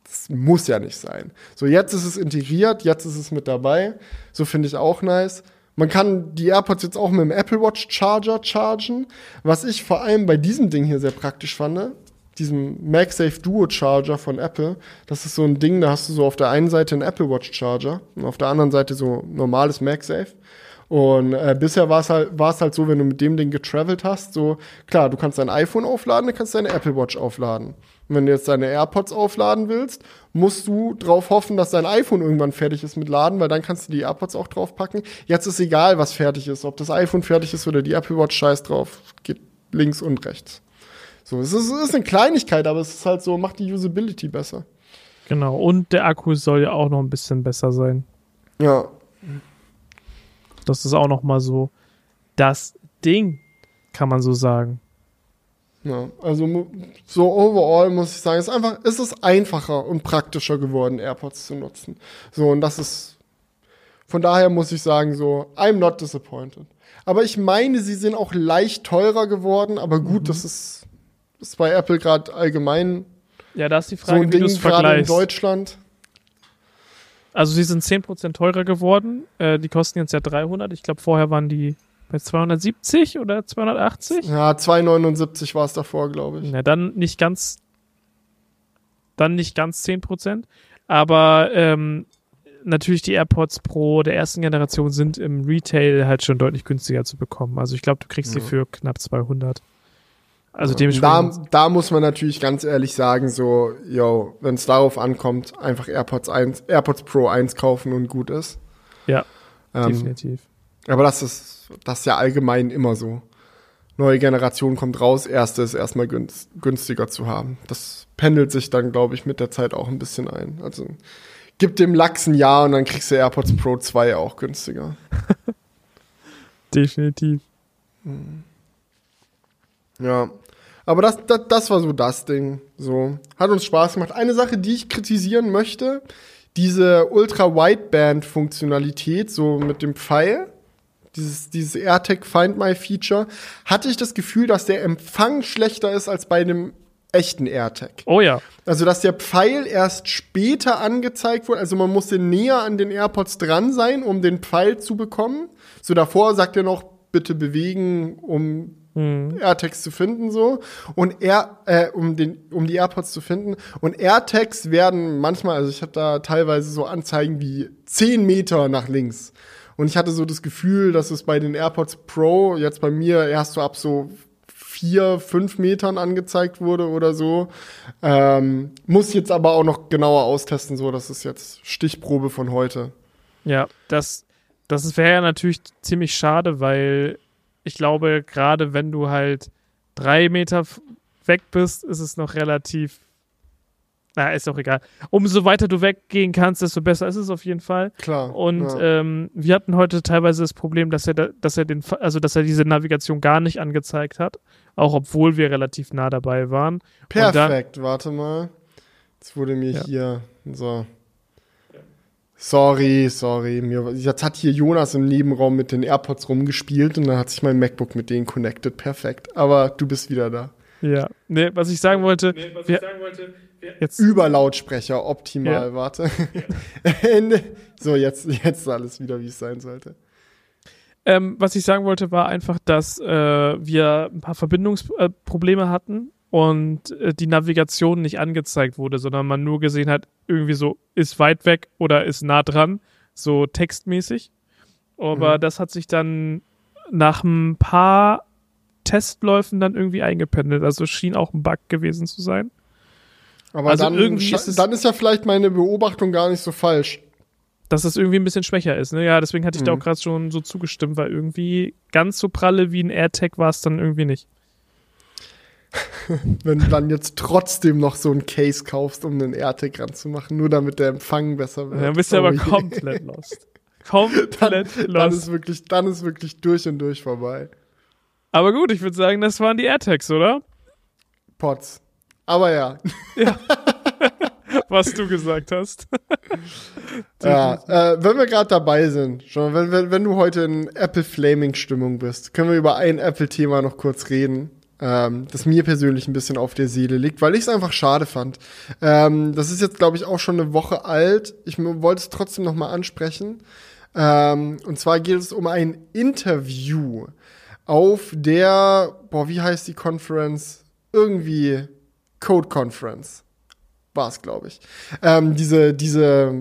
das muss ja nicht sein. So, jetzt ist es integriert, jetzt ist es mit dabei. So finde ich auch nice. Man kann die AirPods jetzt auch mit dem Apple Watch Charger chargen. Was ich vor allem bei diesem Ding hier sehr praktisch fand, diesem MagSafe Duo Charger von Apple. Das ist so ein Ding, da hast du so auf der einen Seite einen Apple Watch Charger und auf der anderen Seite so normales MagSafe. Und äh, bisher war es halt, halt so, wenn du mit dem Ding getravelt hast, so klar, du kannst dein iPhone aufladen, du kannst deine Apple Watch aufladen. Und wenn du jetzt deine AirPods aufladen willst, musst du drauf hoffen, dass dein iPhone irgendwann fertig ist mit Laden, weil dann kannst du die AirPods auch draufpacken. Jetzt ist egal, was fertig ist, ob das iPhone fertig ist oder die Apple Watch, scheiß drauf, geht links und rechts. So, es ist, es ist eine Kleinigkeit, aber es ist halt so, macht die Usability besser. Genau. Und der Akku soll ja auch noch ein bisschen besser sein. Ja, Das ist auch noch mal so das Ding, kann man so sagen. Ja, also so overall muss ich sagen, es ist einfach, es ist einfacher und praktischer geworden, AirPods zu nutzen. So, und das ist, von daher muss ich sagen, so, I'm not disappointed. Aber ich meine, sie sind auch leicht teurer geworden, aber gut, das ist, ist bei Apple gerade allgemein Ja, da ist die so Frage, ein wie du Ding, es gerade in. Deutschland. Also sie sind 10% teurer geworden. Äh, die kosten jetzt ja 300. Ich glaube, vorher waren die bei 270 oder 280. Ja, 2,79 war es davor, glaube ich. Na, dann nicht ganz, dann nicht ganz 10%. Aber ähm, natürlich die AirPods Pro der ersten Generation sind im Retail halt schon deutlich günstiger zu bekommen. Also ich glaube, du kriegst sie Ja. für knapp 200. Also Da, dementsprechend. da muss man natürlich ganz ehrlich sagen, so, yo, wenn es darauf ankommt, einfach AirPods 1, AirPods Pro 1 kaufen und gut ist. Ja, Ähm, definitiv. Aber das ist, das ist ja allgemein immer so. Neue Generation kommt raus, erste ist erstmal günst, günstiger zu haben. Das pendelt sich dann, glaube ich, mit der Zeit auch ein bisschen ein. Also gib dem Lachs ein Jahr und dann kriegst du AirPods Pro 2 auch günstiger. (laughs) Definitiv. Ja. Aber das, das, das war so das Ding. So. Hat uns Spaß gemacht. Eine Sache, die ich kritisieren möchte, diese Ultra-Wideband-Funktionalität, so mit dem Pfeil, dieses, dieses AirTag Find My Feature, hatte ich das Gefühl, dass der Empfang schlechter ist als bei dem echten AirTag. Oh ja. Also, dass der Pfeil erst später angezeigt wurde. Also, man musste näher an den AirPods dran sein, um den Pfeil zu bekommen. So davor sagt er noch, bitte bewegen, um hm. AirTags zu finden, so. Und Air, äh, um, den, um die AirPods zu finden. Und AirTags werden manchmal, also ich habe da teilweise so Anzeigen wie 10 Meter nach links. Und ich hatte so das Gefühl, dass es bei den AirPods Pro jetzt bei mir erst so ab so vier, fünf Metern angezeigt wurde oder so. Ähm, muss jetzt aber auch noch genauer austesten, so. Das ist jetzt Stichprobe von heute. Ja, das, das wäre ja natürlich ziemlich schade, weil ich glaube, gerade wenn du halt drei Meter weg bist, ist es noch relativ. Na, ist auch egal. Umso weiter du weggehen kannst, desto besser ist es auf jeden Fall. Klar. Und ja. ähm, wir hatten heute teilweise das Problem, dass er, da, dass er den, also dass er diese Navigation gar nicht angezeigt hat, auch obwohl wir relativ nah dabei waren. Perfekt. Dann, Warte mal. Jetzt wurde mir ja. hier so. Sorry, sorry. Mir, jetzt hat hier Jonas im Nebenraum mit den AirPods rumgespielt und dann hat sich mein MacBook mit denen connected. Perfekt. Aber du bist wieder da. Ja. Nee, was ich sagen wollte. Nee, was wir, ich sagen wollte jetzt. Überlautsprecher, optimal. Ja. Warte. Ja. (laughs) so, jetzt, jetzt ist alles wieder, wie es sein sollte. Ähm, was ich sagen wollte, war einfach, dass äh, wir ein paar Verbindungsprobleme hatten und äh, die Navigation nicht angezeigt wurde, sondern man nur gesehen hat, irgendwie so ist weit weg oder ist nah dran, so textmäßig. Aber mhm. das hat sich dann nach ein paar Testläufen dann irgendwie eingependelt. Also schien auch ein Bug gewesen zu sein. Aber also dann, irgendwie ist es, dann ist ja vielleicht meine Beobachtung gar nicht so falsch. Dass es irgendwie ein bisschen schwächer ist. Ne? Ja, deswegen hatte ich mhm. da auch gerade schon so zugestimmt, weil irgendwie ganz so pralle wie ein AirTag war es dann irgendwie nicht. (laughs) wenn du dann jetzt trotzdem noch so ein Case kaufst, um einen AirTag ranzumachen, nur damit der Empfang besser wird. Dann bist du oh aber komplett lost. (laughs) Komplett dann, lost. Dann ist, wirklich, dann ist wirklich durch und durch vorbei. Aber gut, ich würde sagen, das waren die AirTags, oder? Pots. Aber ja. Ja. (laughs) Was du gesagt hast. (laughs) ja, äh, wenn wir gerade dabei sind, schon, wenn, wenn, wenn du heute in Apple Flaming Stimmung bist, können wir über ein Apple-Thema noch kurz reden ähm, das mir persönlich ein bisschen auf der Seele liegt, weil ich es einfach schade fand. Ähm, das ist jetzt, glaube ich, auch schon eine Woche alt. Ich wollte es trotzdem noch mal ansprechen. Ähm, und zwar geht es um ein Interview auf der, boah, wie heißt die Conference? Irgendwie Code Conference war es, glaube ich. Ähm, diese, diese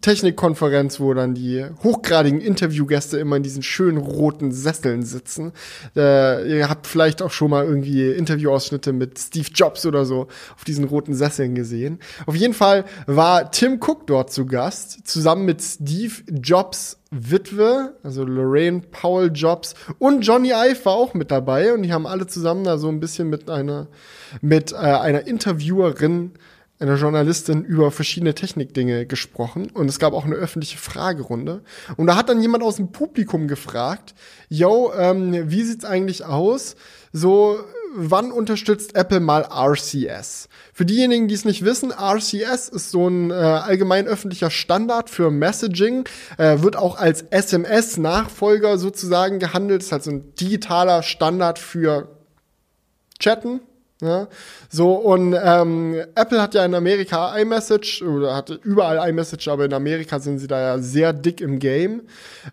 Technikkonferenz, wo dann die hochgradigen Interviewgäste immer in diesen schönen roten Sesseln sitzen. Äh, ihr habt vielleicht auch schon mal irgendwie Interviewausschnitte mit Steve Jobs oder so auf diesen roten Sesseln gesehen. Auf jeden Fall war Tim Cook dort zu Gast, zusammen mit Steve Jobs Witwe, also Lorraine Powell Jobs und Johnny Ive war auch mit dabei und die haben alle zusammen da so ein bisschen mit einer mit äh, einer Interviewerin einer Journalistin über verschiedene Technikdinge gesprochen und es gab auch eine öffentliche Fragerunde. Und da hat dann jemand aus dem Publikum gefragt, yo, ähm, wie sieht's eigentlich aus? So, wann unterstützt Apple mal RCS? Für diejenigen, die es nicht wissen, RCS ist so ein äh, allgemein öffentlicher Standard für Messaging, äh, wird auch als SMS-Nachfolger sozusagen gehandelt, ist halt so ein digitaler Standard für Chatten, ja, so, und ähm, Apple hat ja in Amerika iMessage oder hat überall iMessage, aber in Amerika sind sie da ja sehr dick im Game.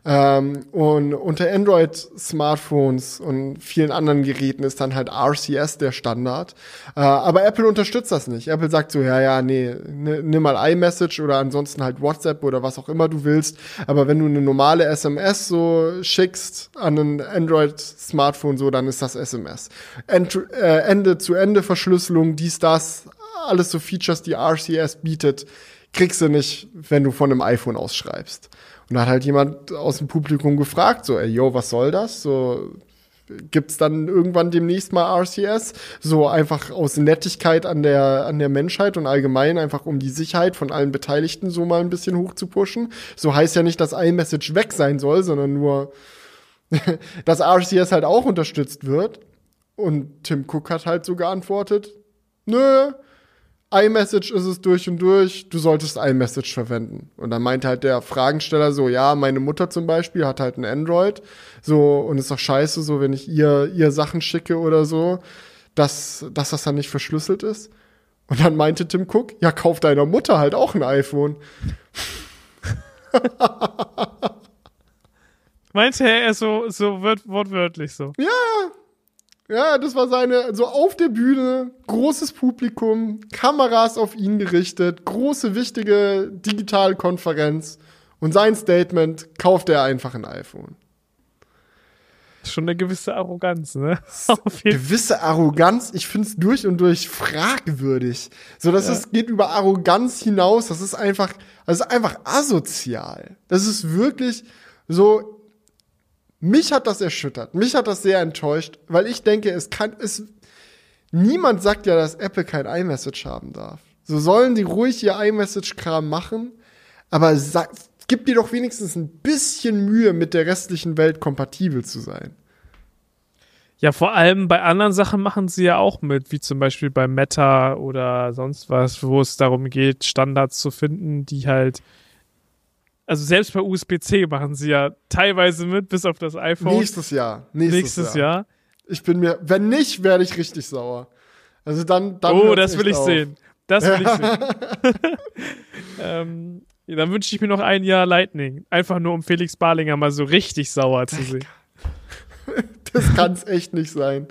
Ähm, und unter Android-Smartphones und vielen anderen Geräten ist dann halt RCS der Standard. Äh, aber Apple unterstützt das nicht. Apple sagt so, ja, ja, nee, nimm mal iMessage oder ansonsten halt WhatsApp oder was auch immer du willst. Aber wenn du eine normale SMS so schickst an ein Android-Smartphone so, dann ist das SMS. End, äh, Ende zu Ende Verschlüsselung, dies, das, alles so Features, die RCS bietet, kriegst du nicht, wenn du von einem iPhone ausschreibst. Und da hat halt jemand aus dem Publikum gefragt, so, ey, yo, was soll das? So, gibt's dann irgendwann demnächst mal RCS? So einfach aus Nettigkeit an der, an der Menschheit und allgemein einfach um die Sicherheit von allen Beteiligten so mal ein bisschen hoch zu pushen. So heißt ja nicht, dass iMessage weg sein soll, sondern nur, (laughs) dass RCS halt auch unterstützt wird. Und Tim Cook hat halt so geantwortet, nö, iMessage ist es durch und durch, du solltest iMessage verwenden. Und dann meinte halt der Fragensteller so, ja, meine Mutter zum Beispiel hat halt ein Android, so, und ist doch scheiße, so, wenn ich ihr, ihr Sachen schicke oder so, dass, dass das dann nicht verschlüsselt ist. Und dann meinte Tim Cook, ja, kauf deiner Mutter halt auch ein iPhone. (laughs) Meinte er so, so wird, wortwörtlich so. Ja, ja, das war seine, so auf der Bühne, großes Publikum, Kameras auf ihn gerichtet, große, wichtige Digitalkonferenz. Und sein Statement, kauft er einfach ein iPhone. Schon eine gewisse Arroganz, ne? (laughs) gewisse Arroganz, ich finde es durch und durch fragwürdig. So, dass ja. es geht über Arroganz hinaus, das ist einfach, das ist einfach asozial. Das ist wirklich so, mich hat das erschüttert, mich hat das sehr enttäuscht, weil ich denke, es kann, es, niemand sagt ja, dass Apple kein iMessage haben darf. So sollen die ruhig ihr iMessage-Kram machen, aber sag, gib dir doch wenigstens ein bisschen Mühe, mit der restlichen Welt kompatibel zu sein. Ja, vor allem bei anderen Sachen machen sie ja auch mit, wie zum Beispiel bei Meta oder sonst was, wo es darum geht, Standards zu finden, die halt. Also selbst bei USB-C machen sie ja teilweise mit, bis auf das iPhone. Nächstes Jahr. Nächstes, Nächstes Jahr. Jahr. Ich bin mir, wenn nicht, werde ich richtig sauer. Also dann, dann Oh, das will ich auf. sehen. Das will ich sehen. (laughs) ähm, dann wünsche ich mir noch ein Jahr Lightning. Einfach nur, um Felix Barlinger mal so richtig sauer zu sehen. (laughs) das kann es echt nicht sein.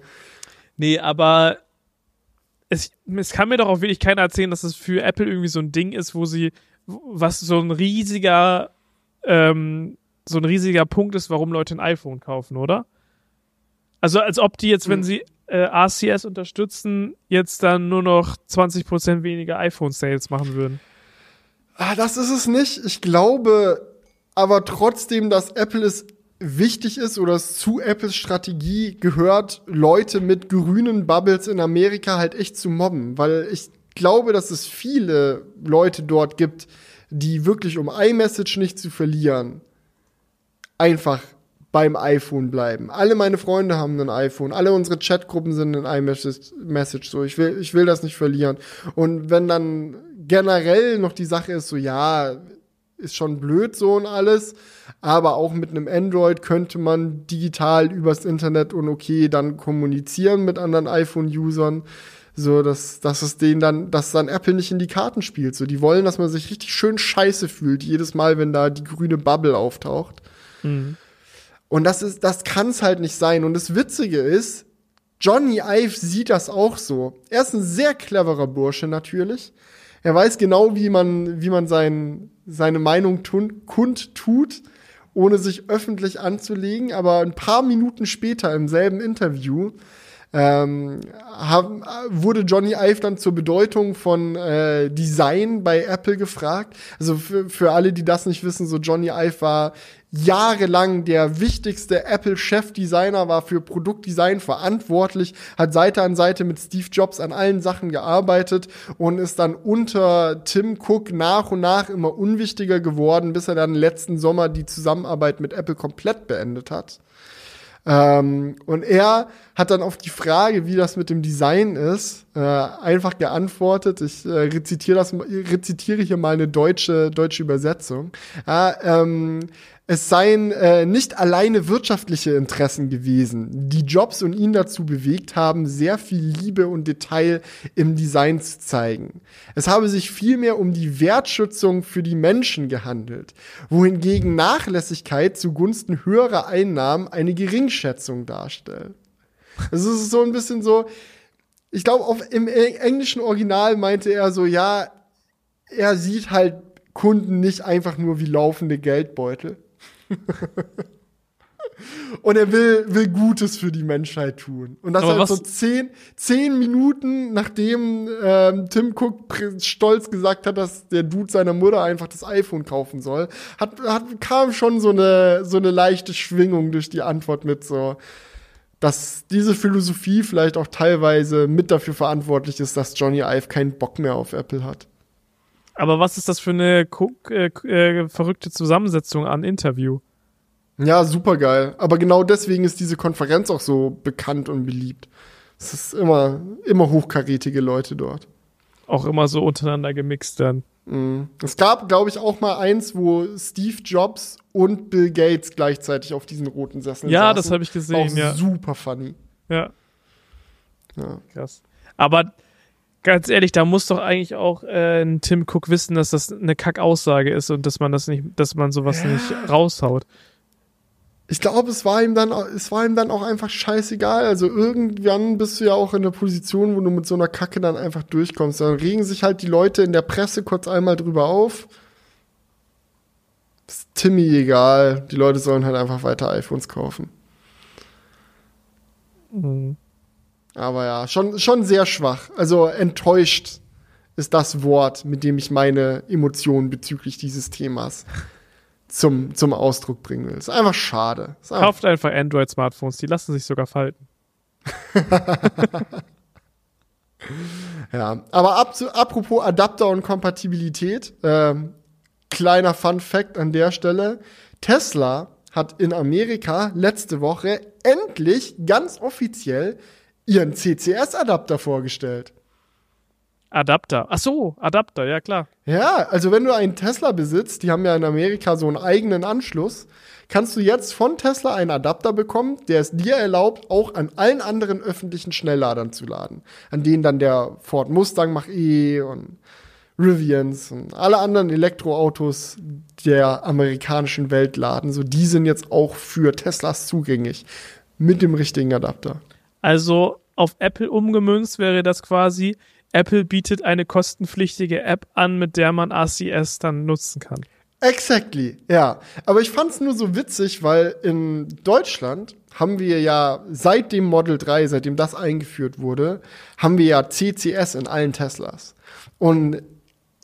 Nee, aber es, es kann mir doch auch wirklich keiner erzählen, dass es für Apple irgendwie so ein Ding ist, wo sie, was so ein riesiger, ähm, so ein riesiger Punkt ist, warum Leute ein iPhone kaufen, oder? Also als ob die jetzt, wenn hm. sie äh, RCS unterstützen, jetzt dann nur noch 20% weniger iPhone-Sales machen würden. Ah, das ist es nicht. Ich glaube aber trotzdem, dass Apple es wichtig ist oder es zu Apples Strategie gehört, Leute mit grünen Bubbles in Amerika halt echt zu mobben, weil ich glaube, dass es viele Leute dort gibt, die wirklich um iMessage nicht zu verlieren, einfach beim iPhone bleiben. Alle meine Freunde haben ein iPhone, alle unsere Chatgruppen sind in iMessage, so ich will, ich will das nicht verlieren. Und wenn dann generell noch die Sache ist, so ja, ist schon blöd so und alles, aber auch mit einem Android könnte man digital übers Internet und okay dann kommunizieren mit anderen iPhone-Usern. So, dass, dass es denen dann, dass dann Apple nicht in die Karten spielt. So, die wollen, dass man sich richtig schön scheiße fühlt, jedes Mal, wenn da die grüne Bubble auftaucht. Mhm. Und das ist, das kann es halt nicht sein. Und das Witzige ist, Johnny Ive sieht das auch so. Er ist ein sehr cleverer Bursche natürlich. Er weiß genau, wie man, wie man sein, seine Meinung tun, kundtut, ohne sich öffentlich anzulegen. Aber ein paar Minuten später im selben Interview ähm, haben, wurde Johnny Ive dann zur Bedeutung von äh, Design bei Apple gefragt. Also für, für alle, die das nicht wissen, so Johnny Ive war jahrelang der wichtigste Apple-Chefdesigner, war für Produktdesign verantwortlich, hat Seite an Seite mit Steve Jobs an allen Sachen gearbeitet und ist dann unter Tim Cook nach und nach immer unwichtiger geworden, bis er dann letzten Sommer die Zusammenarbeit mit Apple komplett beendet hat. Ähm, und er hat dann auf die Frage, wie das mit dem Design ist, äh, einfach geantwortet. Ich äh, rezitiere das, rezitiere hier mal eine deutsche deutsche Übersetzung. Ja, ähm, es seien äh, nicht alleine wirtschaftliche Interessen gewesen, die Jobs und ihn dazu bewegt haben, sehr viel Liebe und Detail im Design zu zeigen. Es habe sich vielmehr um die Wertschätzung für die Menschen gehandelt, wohingegen Nachlässigkeit zugunsten höherer Einnahmen eine Geringschätzung darstellt. Also es ist so ein bisschen so, ich glaube, im englischen Original meinte er so, ja, er sieht halt Kunden nicht einfach nur wie laufende Geldbeutel. (laughs) Und er will, will Gutes für die Menschheit tun. Und das Aber halt so zehn, zehn Minuten, nachdem ähm, Tim Cook stolz gesagt hat, dass der Dude seiner Mutter einfach das iPhone kaufen soll, hat, hat, kam schon so eine, so eine leichte Schwingung durch die Antwort mit so, dass diese Philosophie vielleicht auch teilweise mit dafür verantwortlich ist, dass Johnny Ive keinen Bock mehr auf Apple hat. Aber was ist das für eine äh, äh, verrückte Zusammensetzung an Interview? Ja, super geil. Aber genau deswegen ist diese Konferenz auch so bekannt und beliebt. Es ist immer, immer hochkarätige Leute dort. Auch immer so untereinander gemixt dann. Mhm. Es gab, glaube ich, auch mal eins, wo Steve Jobs und Bill Gates gleichzeitig auf diesen roten Sesseln ja, saßen. Das habe ich gesehen, auch ja. Super funny. Ja. Ja. Krass. Aber ganz ehrlich, da muss doch eigentlich auch äh, Tim Cook wissen, dass das eine Kackaussage ist und dass man das nicht, dass man sowas Ja. nicht raushaut. Ich glaube, es war ihm dann, es war ihm dann auch einfach scheißegal. Also irgendwann bist du ja auch in der Position, wo du mit so einer Kacke dann einfach durchkommst. Dann regen sich halt die Leute in der Presse kurz einmal drüber auf. Ist Timmy egal. Die Leute sollen halt einfach weiter iPhones kaufen. Mhm. Aber ja, schon, schon sehr schwach. Also enttäuscht ist das Wort, mit dem ich meine Emotionen bezüglich dieses Themas zum, zum Ausdruck bringen will. Ist einfach schade. Ist einfach Kauft einfach Android-Smartphones, die lassen sich sogar falten. (laughs) (laughs) Ja, aber ab apropos Adapter und Kompatibilität, ähm, kleiner Fun Fact an der Stelle. Tesla hat in Amerika letzte Woche endlich ganz offiziell ihren CCS-Adapter vorgestellt. Adapter. Ach so, Adapter, ja klar. Ja, also wenn du einen Tesla besitzt, die haben ja in Amerika so einen eigenen Anschluss, kannst du jetzt von Tesla einen Adapter bekommen, der es dir erlaubt, auch an allen anderen öffentlichen Schnellladern zu laden. An denen dann der Ford Mustang Mach-E und Rivians und alle anderen Elektroautos der amerikanischen Welt laden. So, die sind jetzt auch für Teslas zugänglich. Mit dem richtigen Adapter. Also auf Apple umgemünzt wäre das quasi, Apple bietet eine kostenpflichtige App an, mit der man ACS dann nutzen kann. Exactly, ja. Aber ich fand's nur so witzig, weil in Deutschland haben wir ja seit dem Model 3, seitdem das eingeführt wurde, haben wir ja CCS in allen Teslas. Und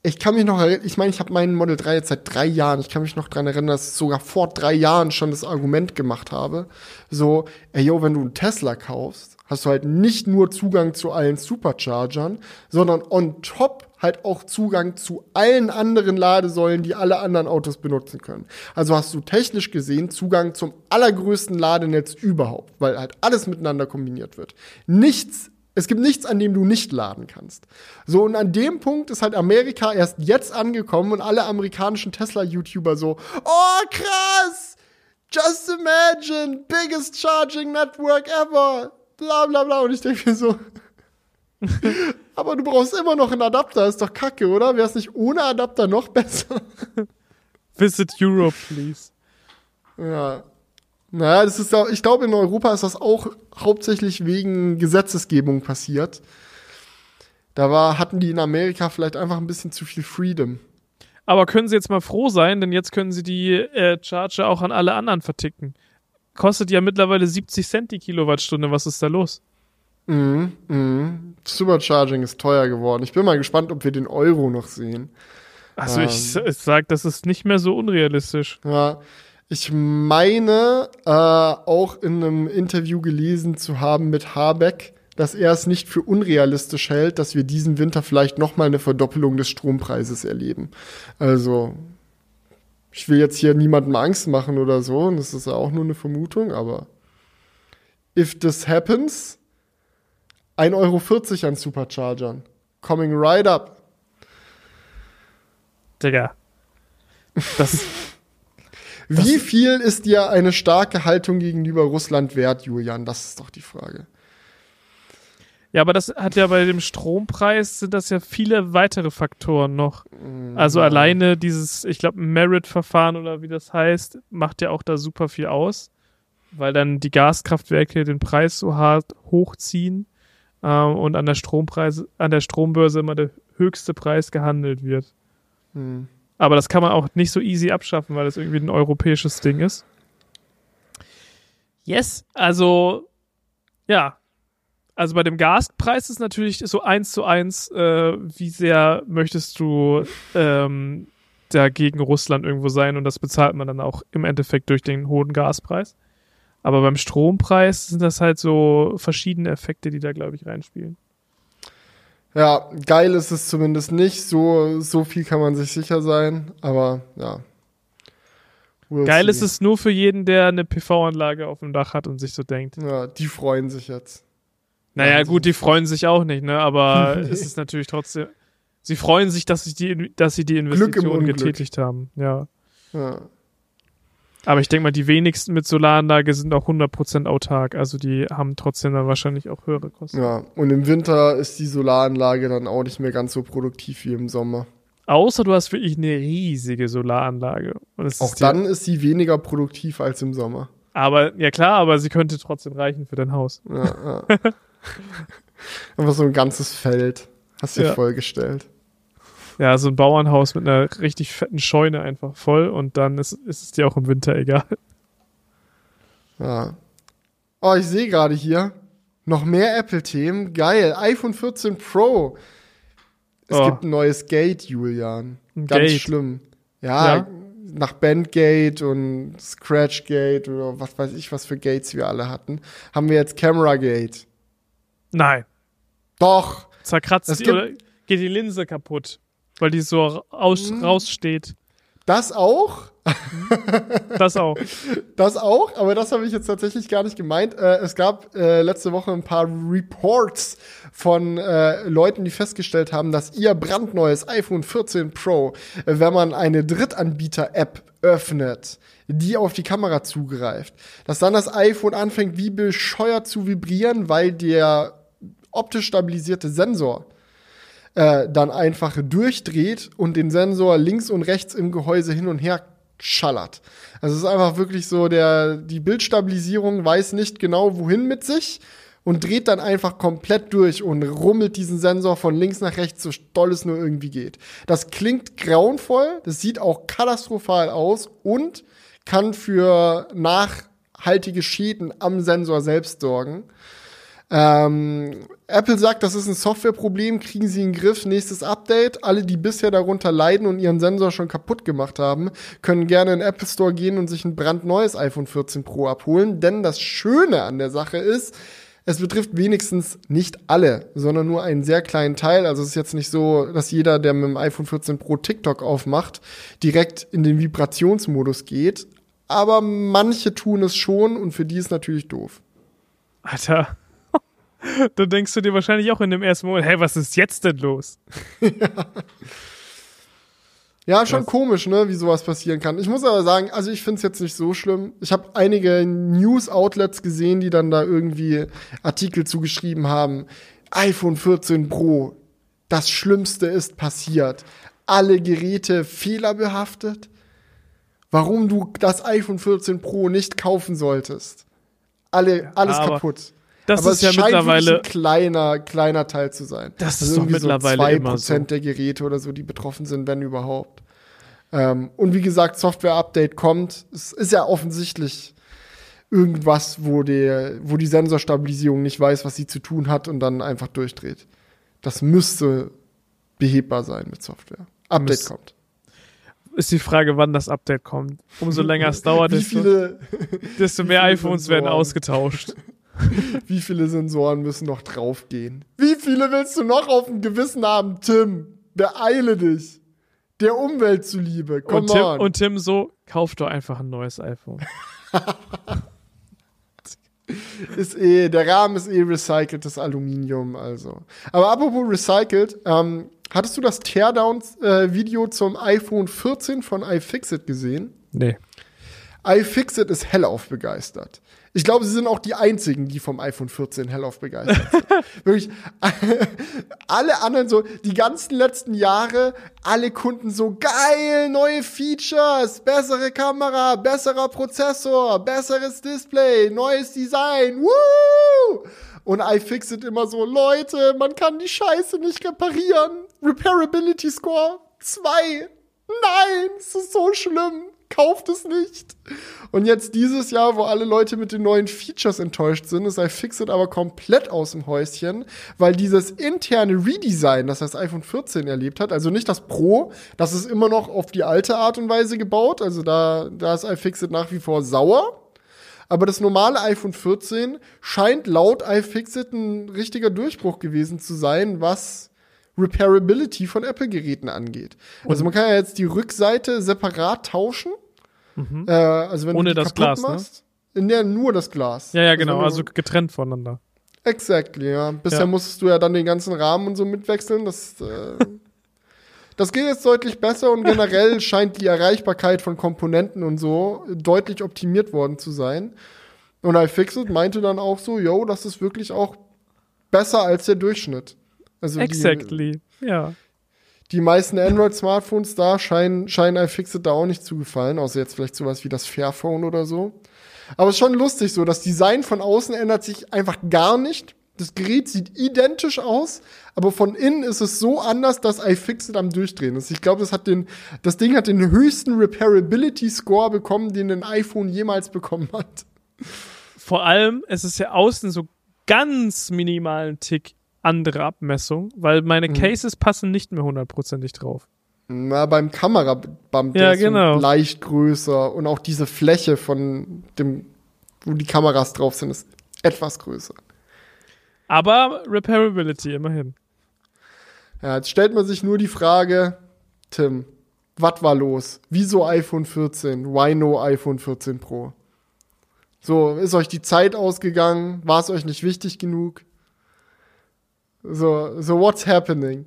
ich kann mich noch erinnern, ich meine, ich habe meinen Model 3 jetzt seit drei Jahren. Ich kann mich noch dran erinnern, dass ich sogar vor drei Jahren schon das Argument gemacht habe. So, ey, yo, wenn du einen Tesla kaufst, hast du halt nicht nur Zugang zu allen Superchargern, sondern on top halt auch Zugang zu allen anderen Ladesäulen, die alle anderen Autos benutzen können. Also hast du technisch gesehen Zugang zum allergrößten Ladenetz überhaupt, weil halt alles miteinander kombiniert wird. Nichts es gibt nichts, an dem du nicht laden kannst. So, und an dem Punkt ist halt Amerika erst jetzt angekommen und alle amerikanischen Tesla-YouTuber so, oh krass! Just imagine, biggest charging network ever! Bla bla bla. Und ich denke mir so, (laughs) aber du brauchst immer noch einen Adapter, ist doch kacke, oder? Wäre es nicht ohne Adapter noch besser? (laughs) Visit Europe, please. Ja. Naja, das ist auch, ich glaube, in Europa ist das auch hauptsächlich wegen Gesetzesgebung passiert. Da war, hatten die in Amerika vielleicht einfach ein bisschen zu viel Freedom. Aber können Sie jetzt mal froh sein, denn jetzt können Sie die äh, Charger auch an alle anderen verticken. Kostet ja mittlerweile 70 Cent die Kilowattstunde. Was ist da los? Mhm, mhm. Supercharging ist teuer geworden. Ich bin mal gespannt, ob wir den Euro noch sehen. Also Ähm. ich, ich sag, das ist nicht mehr so unrealistisch. Ja, ich meine äh, auch in einem Interview gelesen zu haben mit Habeck, dass er es nicht für unrealistisch hält, dass wir diesen Winter vielleicht noch mal eine Verdoppelung des Strompreises erleben. Also ich will jetzt hier niemandem Angst machen oder so, und das ist ja auch nur eine Vermutung, aber if this happens, 1,40 Euro an Superchargern. Coming right up. Digga. Das, Wie viel ist dir eine starke Haltung gegenüber Russland wert, Julian? Das ist doch die Frage. ja, aber das hat ja bei dem Strompreis sind das ja viele weitere Faktoren noch. Also Ja. alleine dieses, ich glaube, Merit-Verfahren oder wie das heißt, macht ja auch da super viel aus, weil dann die Gaskraftwerke den Preis so hart hochziehen ähm, und an der Strompreis, an der Strombörse immer der höchste Preis gehandelt wird. Hm. Aber das kann man auch nicht so easy abschaffen, weil das irgendwie ein europäisches Ding ist. Yes, also ja. Also bei dem Gaspreis ist natürlich so eins zu eins, äh, wie sehr möchtest du ähm, da gegen Russland irgendwo sein und das bezahlt man dann auch im Endeffekt durch den hohen Gaspreis. Aber beim Strompreis sind das halt so verschiedene Effekte, die da, glaube ich, reinspielen. Ja, geil ist es zumindest nicht. So, so viel kann man sich sicher sein. Aber ja. We'll Geil see. ist es nur für jeden, der eine PV-Anlage auf dem Dach hat und sich so denkt. Ja, die freuen sich jetzt. Naja, Ja, gut, die freuen sich auch nicht, ne? Aber (laughs) es ist natürlich trotzdem. Sie freuen sich, dass sie die, dass sie die Unglück. getätigt haben. Ja. Ja. Aber ich denke mal, die wenigsten mit Solaranlage sind auch 100% autark. Also die haben trotzdem dann wahrscheinlich auch höhere Kosten. Ja, und im Winter ist die Solaranlage dann auch nicht mehr ganz so produktiv wie im Sommer. Außer du hast wirklich eine riesige Solaranlage. Auch dann ist sie weniger produktiv als im Sommer. Aber, ja klar, aber sie könnte trotzdem reichen für dein Haus. Ja, ja. (laughs) Einfach so ein ganzes Feld. Hast du dir Ja. vollgestellt. Ja, so ein Bauernhaus mit einer richtig fetten Scheune einfach voll und dann ist, ist es dir auch im Winter egal. Ja. Oh, ich sehe gerade hier noch mehr Apple-Themen. Geil. iPhone 14 Pro. Es Oh. gibt ein neues Gate, Julian. Ein Ganz Gate. schlimm. Ja, Ja. nach Bandgate und Scratchgate oder was weiß ich, was für Gates wir alle hatten, haben wir jetzt Cameragate. Nein. Doch. Zerkratzt Es die oder geht die Linse kaputt, weil die so aus, Mhm. raussteht. Das auch. Das auch. (laughs) Das auch, aber das habe ich jetzt tatsächlich gar nicht gemeint. Äh, es gab äh, letzte Woche ein paar Reports von äh, Leuten, die festgestellt haben, dass ihr brandneues iPhone 14 Pro, äh, wenn man eine Drittanbieter-App öffnet, die auf die Kamera zugreift, dass dann das iPhone anfängt, wie bescheuert zu vibrieren, weil der optisch stabilisierte Sensor äh, dann einfach durchdreht und den Sensor links und rechts im Gehäuse hin und her schallert. Also es ist einfach wirklich so, der, die Bildstabilisierung weiß nicht genau wohin mit sich und dreht dann einfach komplett durch und rummelt diesen Sensor von links nach rechts, so doll es nur irgendwie geht. Das klingt grauenvoll, das sieht auch katastrophal aus und kann für nachhaltige Schäden am Sensor selbst sorgen. Ähm, Apple sagt, das ist ein Softwareproblem, kriegen sie in den Griff, nächstes Update. Alle, die bisher darunter leiden und ihren Sensor schon kaputt gemacht haben, können gerne in den Apple Store gehen und sich ein brandneues iPhone 14 Pro abholen. Denn das Schöne an der Sache ist, es betrifft wenigstens nicht alle, sondern nur einen sehr kleinen Teil. Also es ist jetzt nicht so, dass jeder, der mit dem iPhone 14 Pro TikTok aufmacht, direkt in den Vibrationsmodus geht. Aber manche tun es schon und für die ist natürlich doof. Alter. (laughs) Da denkst du dir wahrscheinlich auch in dem ersten Moment, hey, was ist jetzt denn los? (laughs) Ja, schon Das- komisch, ne, wie sowas passieren kann. Ich muss aber sagen, also ich finde es jetzt nicht so schlimm. Ich habe einige News-Outlets gesehen, die dann da irgendwie Artikel zugeschrieben haben. iPhone 14 Pro, das Schlimmste ist passiert. Alle Geräte fehlerbehaftet. Warum du das iPhone 14 Pro nicht kaufen solltest. Alle, alles aber kaputt. Das aber ist es ja scheint mittlerweile. ein kleiner, kleiner Teil zu sein. Das Also ist doch irgendwie mittlerweile so immer so. 2% der Geräte oder so, die betroffen sind, wenn überhaupt. Ähm, und wie gesagt, Software-Update kommt. Es ist ja offensichtlich irgendwas, wo, der, wo die Sensorstabilisierung nicht weiß, was sie zu tun hat und dann einfach durchdreht. Das müsste behebbar sein mit Software. Update Müsste. kommt. Ist die Frage, wann das Update kommt. Umso länger es dauert, desto, desto (laughs) mehr iPhones werden ausgetauscht. (laughs) wie viele Sensoren müssen noch draufgehen? Wie viele willst du noch auf dem Gewissen haben, Tim? Beeile dich. Der Umwelt zuliebe. Come Und Tim, on. und Tim so, kauf doch einfach ein neues iPhone. (laughs) ist eh, der Rahmen ist eh recyceltes Aluminium, also. Aber apropos recycelt, ähm, hattest du das Teardown-Video zum iPhone 14 von iFixit gesehen? Nee. iFixit ist hellauf begeistert. Ich glaube, sie sind auch die einzigen, die vom iPhone 14 hellauf begeistert sind. (laughs) Wirklich, (laughs) alle anderen so, die ganzen letzten Jahre, alle Kunden so, geil, neue Features, bessere Kamera, besserer Prozessor, besseres Display, neues Design, woo! Und iFixit immer so, Leute, man kann die Scheiße nicht reparieren. Repairability Score 2. Nein, es ist so schlimm. Kauft es nicht. Und jetzt dieses Jahr, wo alle Leute mit den neuen Features enttäuscht sind, ist iFixit aber komplett aus dem Häuschen, weil dieses interne Redesign, das das iPhone 14 erlebt hat, also nicht das Pro, das ist immer noch auf die alte Art und Weise gebaut, also da, da ist iFixit nach wie vor sauer. Aber das normale iPhone 14 scheint laut iFixit ein richtiger Durchbruch gewesen zu sein, was Repairability von Apple-Geräten angeht. Also man kann ja jetzt die Rückseite separat tauschen. Äh, also wenn Mhm. Ohne du das Glas, ne? machst. In der nur das Glas. Ja, ja, genau. du- Also getrennt voneinander. Exactly, ja. Bisher Ja. musstest du ja dann den ganzen Rahmen und so mitwechseln. Das, äh, (laughs) Das geht jetzt deutlich besser und generell scheint die Erreichbarkeit von Komponenten und so deutlich optimiert worden zu sein. Und iFixit meinte dann auch so, yo, das ist wirklich auch besser als der Durchschnitt. Also exactly, die, ja. Die meisten Android-Smartphones da scheinen, scheinen iFixit da auch nicht zu gefallen, außer jetzt vielleicht sowas wie das Fairphone oder so. Aber es ist schon lustig so, das Design von außen ändert sich einfach gar nicht. Das Gerät sieht identisch aus, aber von innen ist es so anders, dass iFixit am Durchdrehen ist. Ich glaube, das hat den, das Ding hat den höchsten Repairability Score bekommen, den ein iPhone jemals bekommen hat. Vor allem, es ist ja außen so ganz minimalen Tick andere Abmessung, weil meine mhm. Cases passen nicht mehr hundertprozentig drauf. Na, beim Kamerabump, ja, ist genau. leicht größer und auch diese Fläche von dem, wo die Kameras drauf sind, ist etwas größer. Aber Repairability immerhin. Ja, jetzt stellt man sich nur die Frage, Tim, was war los? Wieso iPhone 14? Why no iPhone 14 Pro? So, ist euch die Zeit ausgegangen? War es euch nicht wichtig genug? So, so what's happening?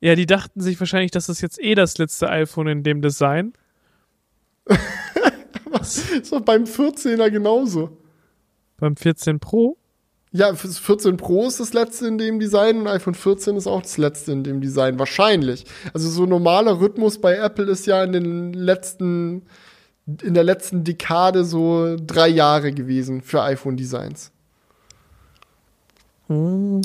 Ja, die dachten sich wahrscheinlich, das ist jetzt eh das letzte iPhone in dem Design. Was? Ist doch beim 14er genauso. Beim 14 Pro? Ja, 14 Pro ist das letzte in dem Design und iPhone 14 ist auch das letzte in dem Design. Wahrscheinlich. Also so normaler Rhythmus bei Apple ist ja in den letzten in der letzten Dekade so drei Jahre gewesen für iPhone-Designs. Hm.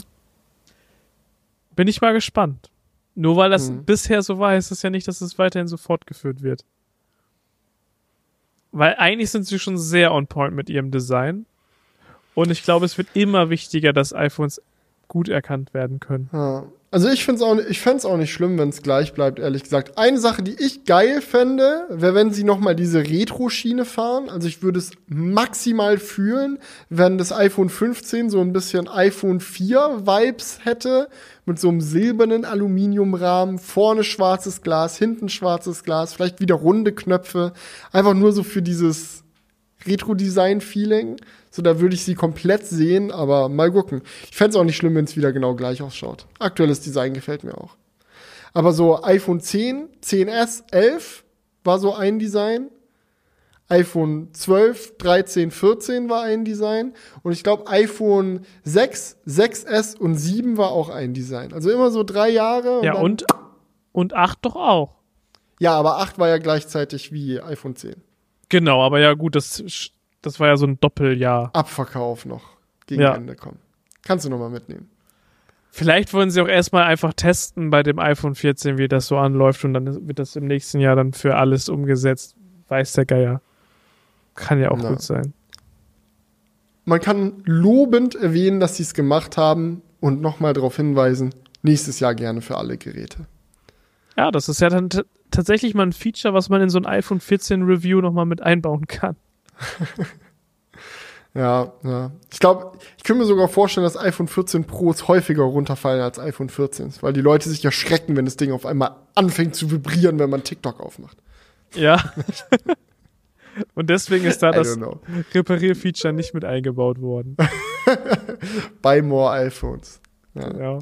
Bin ich mal gespannt. Nur weil das hm. bisher so war, heißt es ja nicht, dass es weiterhin so fortgeführt wird. Weil eigentlich sind sie schon sehr on point mit ihrem Design. Und ich glaube, es wird immer wichtiger, dass iPhones gut erkannt werden können. Ja. Also ich finde es auch, ich fände auch nicht schlimm, wenn es gleich bleibt, ehrlich gesagt. Eine Sache, die ich geil fände, wäre, wenn sie noch mal diese Retro-Schiene fahren. Also ich würde es maximal fühlen, wenn das iPhone 15 so ein bisschen iPhone 4 Vibes hätte, mit so einem silbernen Aluminiumrahmen, vorne schwarzes Glas, hinten schwarzes Glas, vielleicht wieder runde Knöpfe, einfach nur so für dieses Retro-Design-Feeling. So, da würde ich sie komplett sehen, aber mal gucken. Ich fände es auch nicht schlimm, wenn es wieder genau gleich ausschaut. Aktuelles Design gefällt mir auch. Aber so iPhone 10, 10S, 11 war so ein Design. iPhone 12, 13, 14 war ein Design. Und ich glaube, iPhone 6, 6S und 7 war auch ein Design. Also immer so drei Jahre. Und ja, und, und 8 doch auch. Ja, aber 8 war ja gleichzeitig wie iPhone 10. Genau, aber ja, gut, das das war ja so ein Doppeljahr. Abverkauf noch gegen ja. Ende kommen. Kannst du nochmal mitnehmen. Vielleicht wollen sie auch erstmal einfach testen bei dem iPhone 14, wie das so anläuft und dann wird das im nächsten Jahr dann für alles umgesetzt. Weiß der Geier. Kann ja auch ja. gut sein. Man kann lobend erwähnen, dass sie es gemacht haben und nochmal darauf hinweisen, nächstes Jahr gerne für alle Geräte. Ja, das ist ja dann tatsächlich mal ein Feature, was man in so ein iPhone 14 Review nochmal mit einbauen kann. (laughs) ja, ja. Ich glaube, ich könnte mir sogar vorstellen, dass iPhone 14 Pros häufiger runterfallen als iPhone 14, weil die Leute sich erschrecken, wenn das Ding auf einmal anfängt zu vibrieren, wenn man TikTok aufmacht. Ja. (laughs) Und deswegen ist da das Reparierfeature nicht mit eingebaut worden. (laughs) Buy more iPhones. Ja. ja.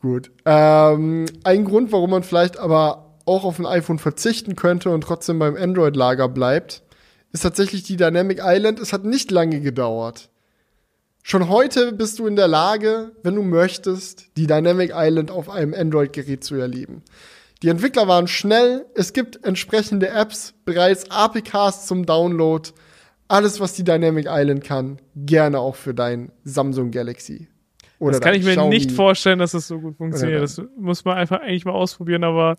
Gut. Ähm, ein Grund, warum man vielleicht aber auch auf ein iPhone verzichten könnte und trotzdem beim Android-Lager bleibt, ist tatsächlich die Dynamic Island. Es hat nicht lange gedauert. Schon heute bist du in der Lage, wenn du möchtest, die Dynamic Island auf einem Android-Gerät zu erleben. Die Entwickler waren schnell, es gibt entsprechende Apps, bereits APKs zum Download. Alles, was die Dynamic Island kann, gerne auch für dein Samsung Galaxy. Oder das kann ich mir Xiaomi. nicht vorstellen, dass das so gut funktioniert. Das muss man einfach eigentlich mal ausprobieren, aber.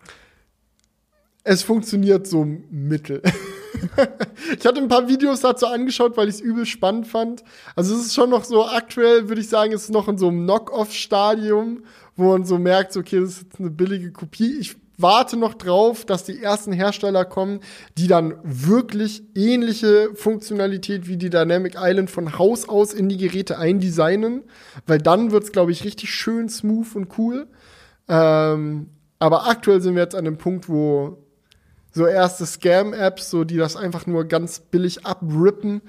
Es funktioniert so mittel. (laughs) (laughs) ich hatte ein paar Videos dazu angeschaut, weil ich es übel spannend fand. Also es ist schon noch so aktuell, würde ich sagen, es ist noch in so einem Knock-off-Stadium, wo man so merkt, okay, das ist jetzt eine billige Kopie. Ich warte noch drauf, dass die ersten Hersteller kommen, die dann wirklich ähnliche Funktionalität wie die Dynamic Island von Haus aus in die Geräte eindesignen, weil dann wird's, glaube ich, richtig schön smooth und cool. Ähm, aber aktuell sind wir jetzt an dem Punkt, wo so erste Scam-Apps, so die das einfach nur ganz billig abrippen,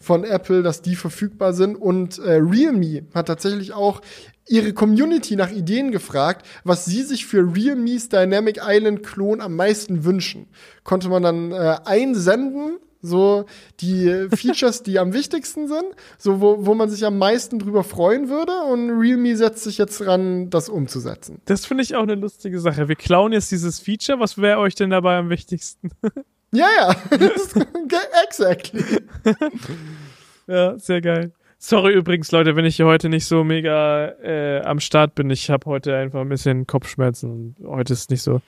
von Apple, dass die verfügbar sind. Und äh, Realme hat tatsächlich auch ihre Community nach Ideen gefragt, was sie sich für Realme's Dynamic Island Klon am meisten wünschen. Konnte man dann äh, einsenden so die Features, die am wichtigsten sind, so wo, wo man sich am meisten drüber freuen würde und Realme setzt sich jetzt ran, das umzusetzen. Das finde ich auch eine lustige Sache. Wir klauen jetzt dieses Feature. Was wäre euch denn dabei am wichtigsten? (laughs) Ja, ja, exactly. (laughs) ja, sehr geil. Sorry übrigens, Leute, wenn ich hier heute nicht so mega äh, am Start bin. Ich habe heute einfach ein bisschen Kopfschmerzen. Heute ist nicht so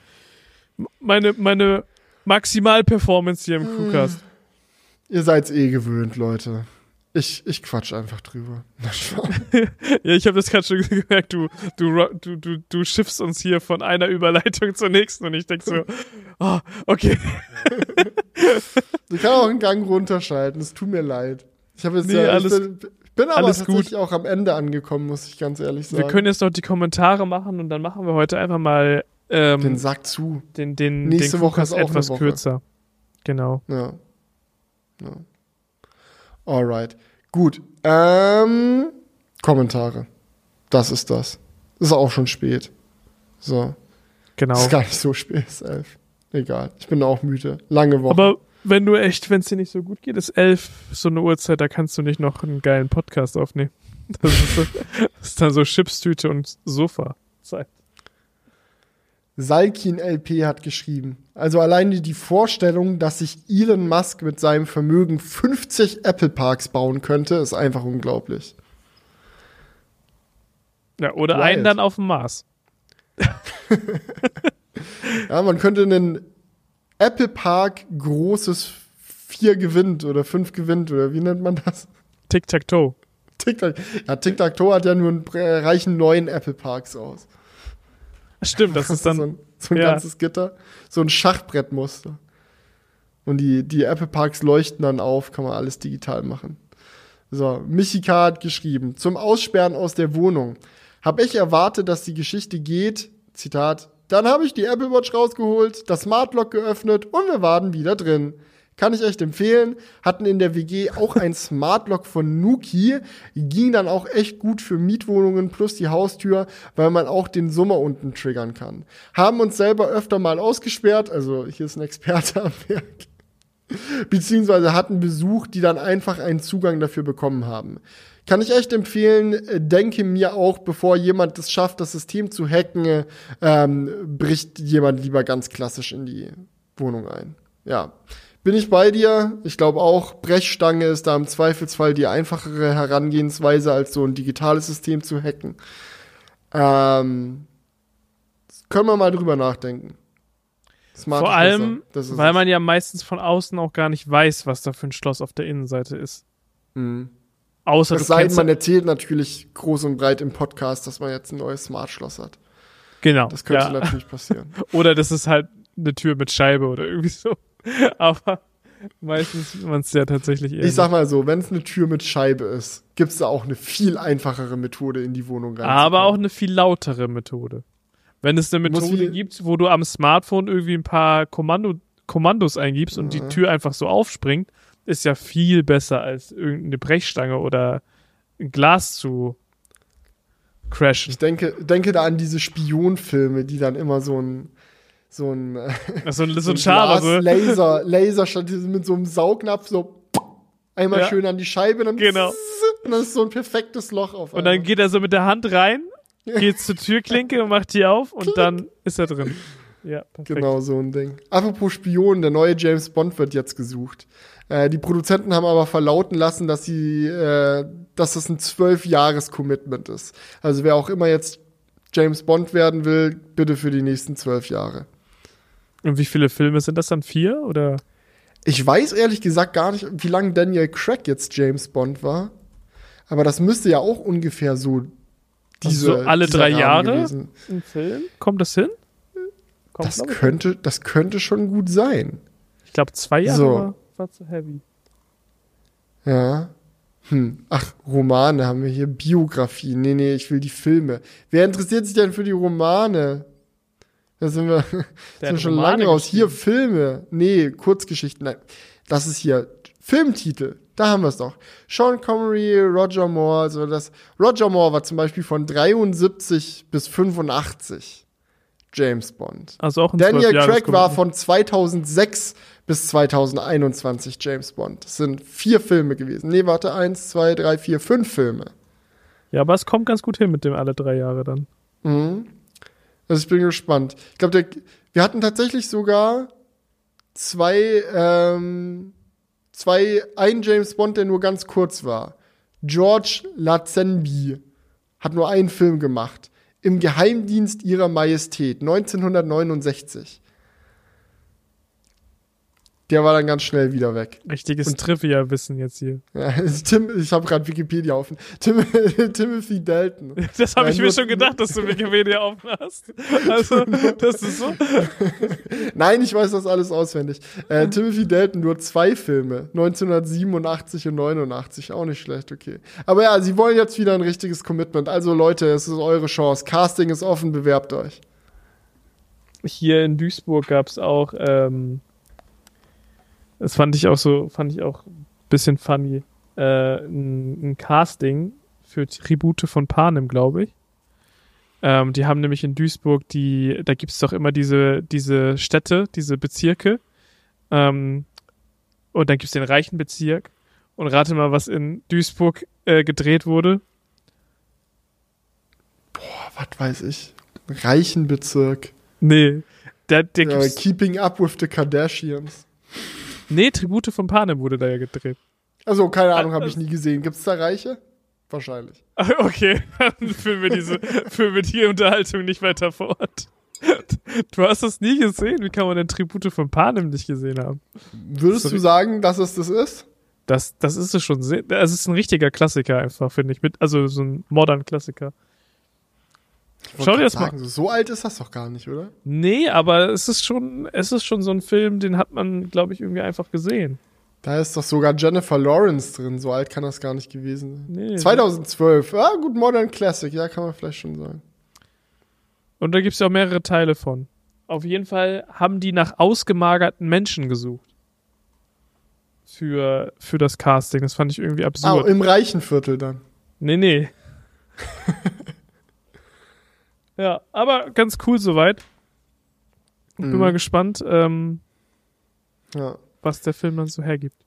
meine meine Maximalperformance hier im Crewcast. Ihr seid's eh gewöhnt, Leute. Ich, ich quatsch einfach drüber. (laughs) (laughs) ja, ich habe das gerade schon (laughs) gemerkt, du, du, du, du, du schiffst uns hier von einer Überleitung zur nächsten und ich denk so, oh, okay. ich kann auch einen Gang runterschalten, es tut mir leid. Ich habe jetzt nee, ja, alles, bin, ich bin aber alles tatsächlich gut. auch am Ende angekommen, muss ich ganz ehrlich sagen. Wir können jetzt noch die Kommentare machen und dann machen wir heute einfach mal ähm, den Sack zu. Den, den, Nächste den Woche ist auch etwas Woche. kürzer. Genau. Ja. Ja. Alright. Gut. Ähm, Kommentare. Das ist das. Ist auch schon spät. So. Genau. Ist gar nicht so spät, ist elf. Egal. Ich bin auch müde. Lange Woche. Aber wenn du echt, wenn es dir nicht so gut geht, ist elf so eine Uhrzeit, da kannst du nicht noch einen geilen Podcast aufnehmen. Das ist, so, das (laughs) ist dann so Chipstüte und Sofa-Zeit. Salkin LP hat geschrieben. Also alleine die Vorstellung, dass sich Elon Musk mit seinem Vermögen 50 Apple Parks bauen könnte, ist einfach unglaublich. Ja, oder Wild. einen dann auf dem Mars. (laughs) Ja, man könnte einen Apple Park großes 4 gewinnt oder 5 gewinnt oder wie nennt man das? Tic-Tac-Toe. Tic-Tac. Ja, Tic-Tac-Toe hat ja nur einen reichen neuen Apple Parks aus. Stimmt, (laughs) das ist dann. so ein, so ein ja. ganzes Gitter, so ein Schachbrettmuster. Und die, die Apple Parks leuchten dann auf, kann man alles digital machen. So, Michika hat geschrieben, zum Aussperren aus der Wohnung. Hab ich erwartet, dass die Geschichte geht, Zitat, dann habe ich die Apple Watch rausgeholt, das Smart Lock geöffnet und wir waren wieder drin. Kann ich echt empfehlen. Hatten in der WG auch ein Smart Lock von Nuki. Ging dann auch echt gut für Mietwohnungen plus die Haustür, weil man auch den Summer unten triggern kann. Haben uns selber öfter mal ausgesperrt, also hier ist ein Experte am Werk. Beziehungsweise hatten Besuch, die dann einfach einen Zugang dafür bekommen haben. Kann ich echt empfehlen, denke mir auch, bevor jemand es schafft, das System zu hacken, ähm, bricht jemand lieber ganz klassisch in die Wohnung ein. Ja, bin ich bei dir. Ich glaube auch, Brechstange ist da im Zweifelsfall die einfachere Herangehensweise, als so ein digitales System zu hacken. Ähm, können wir mal drüber nachdenken. Smarte Vor allem, weil es. man ja meistens von außen auch gar nicht weiß, was da für ein Schloss auf der Innenseite ist. Mhm. Außer Es sei denn, man erzählt natürlich groß und breit im Podcast, dass man jetzt ein neues Smart-Schloss hat. genau. Das könnte ja. natürlich passieren. (laughs) Oder das ist halt eine Tür mit Scheibe oder irgendwie so. (laughs) Aber meistens man es ja tatsächlich eher. Ich sag mal so, wenn es eine Tür mit Scheibe ist, gibt's da auch eine viel einfachere Methode, in die Wohnung reinzukommen. aber auch eine viel lautere Methode. Wenn es eine Methode gibt, wo du am Smartphone irgendwie ein paar Kommando, Kommandos eingibst und die. Tür einfach so aufspringt, ist ja viel besser als irgendeine Brechstange oder ein Glas zu crashen. Ich denke, denke da an diese Spionfilme, die dann immer so ein so ein, äh, Also so so ein Schaber, (laughs) so. Laser, Laser statt mit so einem Saugnapf so einmal Ja. schön an die Scheibe, dann Genau. und dann ist so ein perfektes Loch auf Und dann einmal. geht er so mit der Hand rein, geht zur Türklinke und macht die auf und dann ist er drin. Ja, perfekt. Genau so ein Ding. Apropos Spion, der neue James Bond wird jetzt gesucht. Äh, die Produzenten haben aber verlauten lassen, dass sie, äh, dass das ein zwölf Jahres Commitment ist. Also wer auch immer jetzt James Bond werden will, bitte für die nächsten zwölf Jahre. Und wie viele Filme sind das dann? Vier oder? Ich weiß ehrlich gesagt gar nicht, wie lange Daniel Craig jetzt James Bond war. Aber das müsste ja auch ungefähr so diese so alle drei Rahmen Jahre gewesen. ein Film? Kommt das hin? Kommt, Das könnte, das könnte schon gut sein. Ich glaube, zwei Jahre So. war, war zu heavy. Ja. Hm. Ach, Romane haben wir hier. Biografie. Nee, nee, ich will die Filme. Wer interessiert sich denn für die Romane? Da sind wir, (laughs) sind schon lange raus. Hier. Filme. Nee, Kurzgeschichten. Nein. Das ist hier Filmtitel. Da haben wir es doch. Sean Connery, Roger Moore, also das. Roger Moore war zum Beispiel von 73 bis 85 James Bond. Also auch ein Daniel Craig war von 2006 bis 2021 James Bond. Das sind vier Filme gewesen. Nee, warte, eins, zwei, drei, vier, fünf Filme. Ja, aber es kommt ganz gut hin mit dem alle drei Jahre dann. Mhm. Also ich bin gespannt. Ich glaube, wir hatten tatsächlich sogar zwei, ähm, zwei, ein James Bond, der nur ganz kurz war. George Lazenby hat nur einen Film gemacht. Im Geheimdienst ihrer Majestät, 1969. Der war dann ganz schnell wieder weg. Richtiges Und- Trivia-Wissen jetzt hier. (laughs) Ja, Tim, ich habe gerade Wikipedia offen. Tim, (laughs) Timothy Dalton. (laughs) Das habe ich mir schon gedacht, dass du Wikipedia offen hast. Also, das ist so. Nein, ich weiß das alles auswendig. Äh, Timothy Dalton nur zwei Filme, 1987 und 89, auch nicht schlecht, okay. Aber ja, sie wollen jetzt wieder ein richtiges Commitment. Also Leute, es ist eure Chance. Casting ist offen, bewerbt euch. Hier in Duisburg gab es auch, ähm, das fand ich auch so, fand ich auch ein bisschen funny, äh, ein, ein Casting für Tribute von Panem, glaube ich. Ähm, die haben nämlich in Duisburg die, da gibt es doch immer diese, diese Städte, diese Bezirke. Ähm, und dann gibt es den reichen Bezirk. Und rate mal, was in Duisburg äh, gedreht wurde. Boah, was weiß ich. Reichenbezirk. Nee. Der, der Äh, Keeping Up with the Kardashians. Nee, Tribute von Panem wurde da ja gedreht. Also, keine Ahnung, habe ich nie gesehen. Gibt's da Reiche? Wahrscheinlich. Ah, (laughs) Okay, dann führen wir diese, (laughs) führen wir die Unterhaltung nicht weiter fort. Du hast das nie gesehen? Wie kann man denn Tribute von Panem nicht gesehen haben? Würdest Sorry. du sagen, dass es das ist? Das, das ist es schon sehr, es ist ein richtiger Klassiker einfach, finde ich. Mit, also so ein modern Klassiker. Schau dir das mal- sagen, so- So alt ist das doch gar nicht, oder? Nee, aber es ist schon, es ist schon so ein Film, den hat man, glaube ich, irgendwie einfach gesehen. Da ist doch sogar Jennifer Lawrence drin. So alt kann das gar nicht gewesen sein. Nee. 2012. Ah, gut, Modern Classic. Ja, kann man vielleicht schon sagen. Und da gibt es ja auch mehrere Teile von. Auf jeden Fall haben die nach ausgemagerten Menschen gesucht. Für, für das Casting. Das fand ich irgendwie Ah, absurd. im reichen Viertel dann. Nee, nee. (laughs) ja, aber ganz cool soweit. Ich bin Mhm. mal gespannt, ähm, Ja. was der Film dann so hergibt.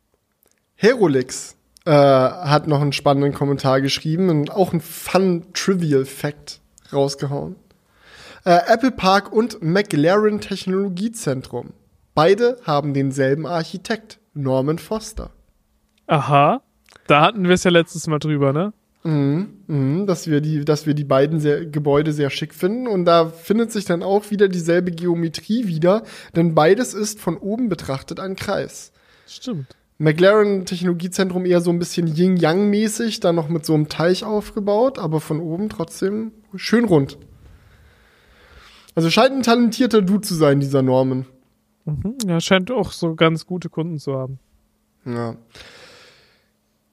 Herolix äh, hat noch einen spannenden Kommentar geschrieben und auch einen Fun Trivial Fact rausgehauen. Äh, Apple Park und McLaren Technologiezentrum. Beide haben denselben Architekt, Norman Foster. Aha. Da hatten wir es ja letztes Mal drüber, ne? Mhm, mhm, dass wir die, dass wir die beiden sehr, Gebäude sehr schick finden. Und da findet sich dann auch wieder dieselbe Geometrie wieder, denn beides ist von oben betrachtet ein Kreis. Stimmt. McLaren Technologiezentrum eher so ein bisschen Yin-Yang-mäßig, dann noch mit so einem Teich aufgebaut, aber von oben trotzdem schön rund. Also scheint ein talentierter Dude zu sein, dieser Norman. Mhm. Ja, scheint auch so ganz gute Kunden zu haben. Ja.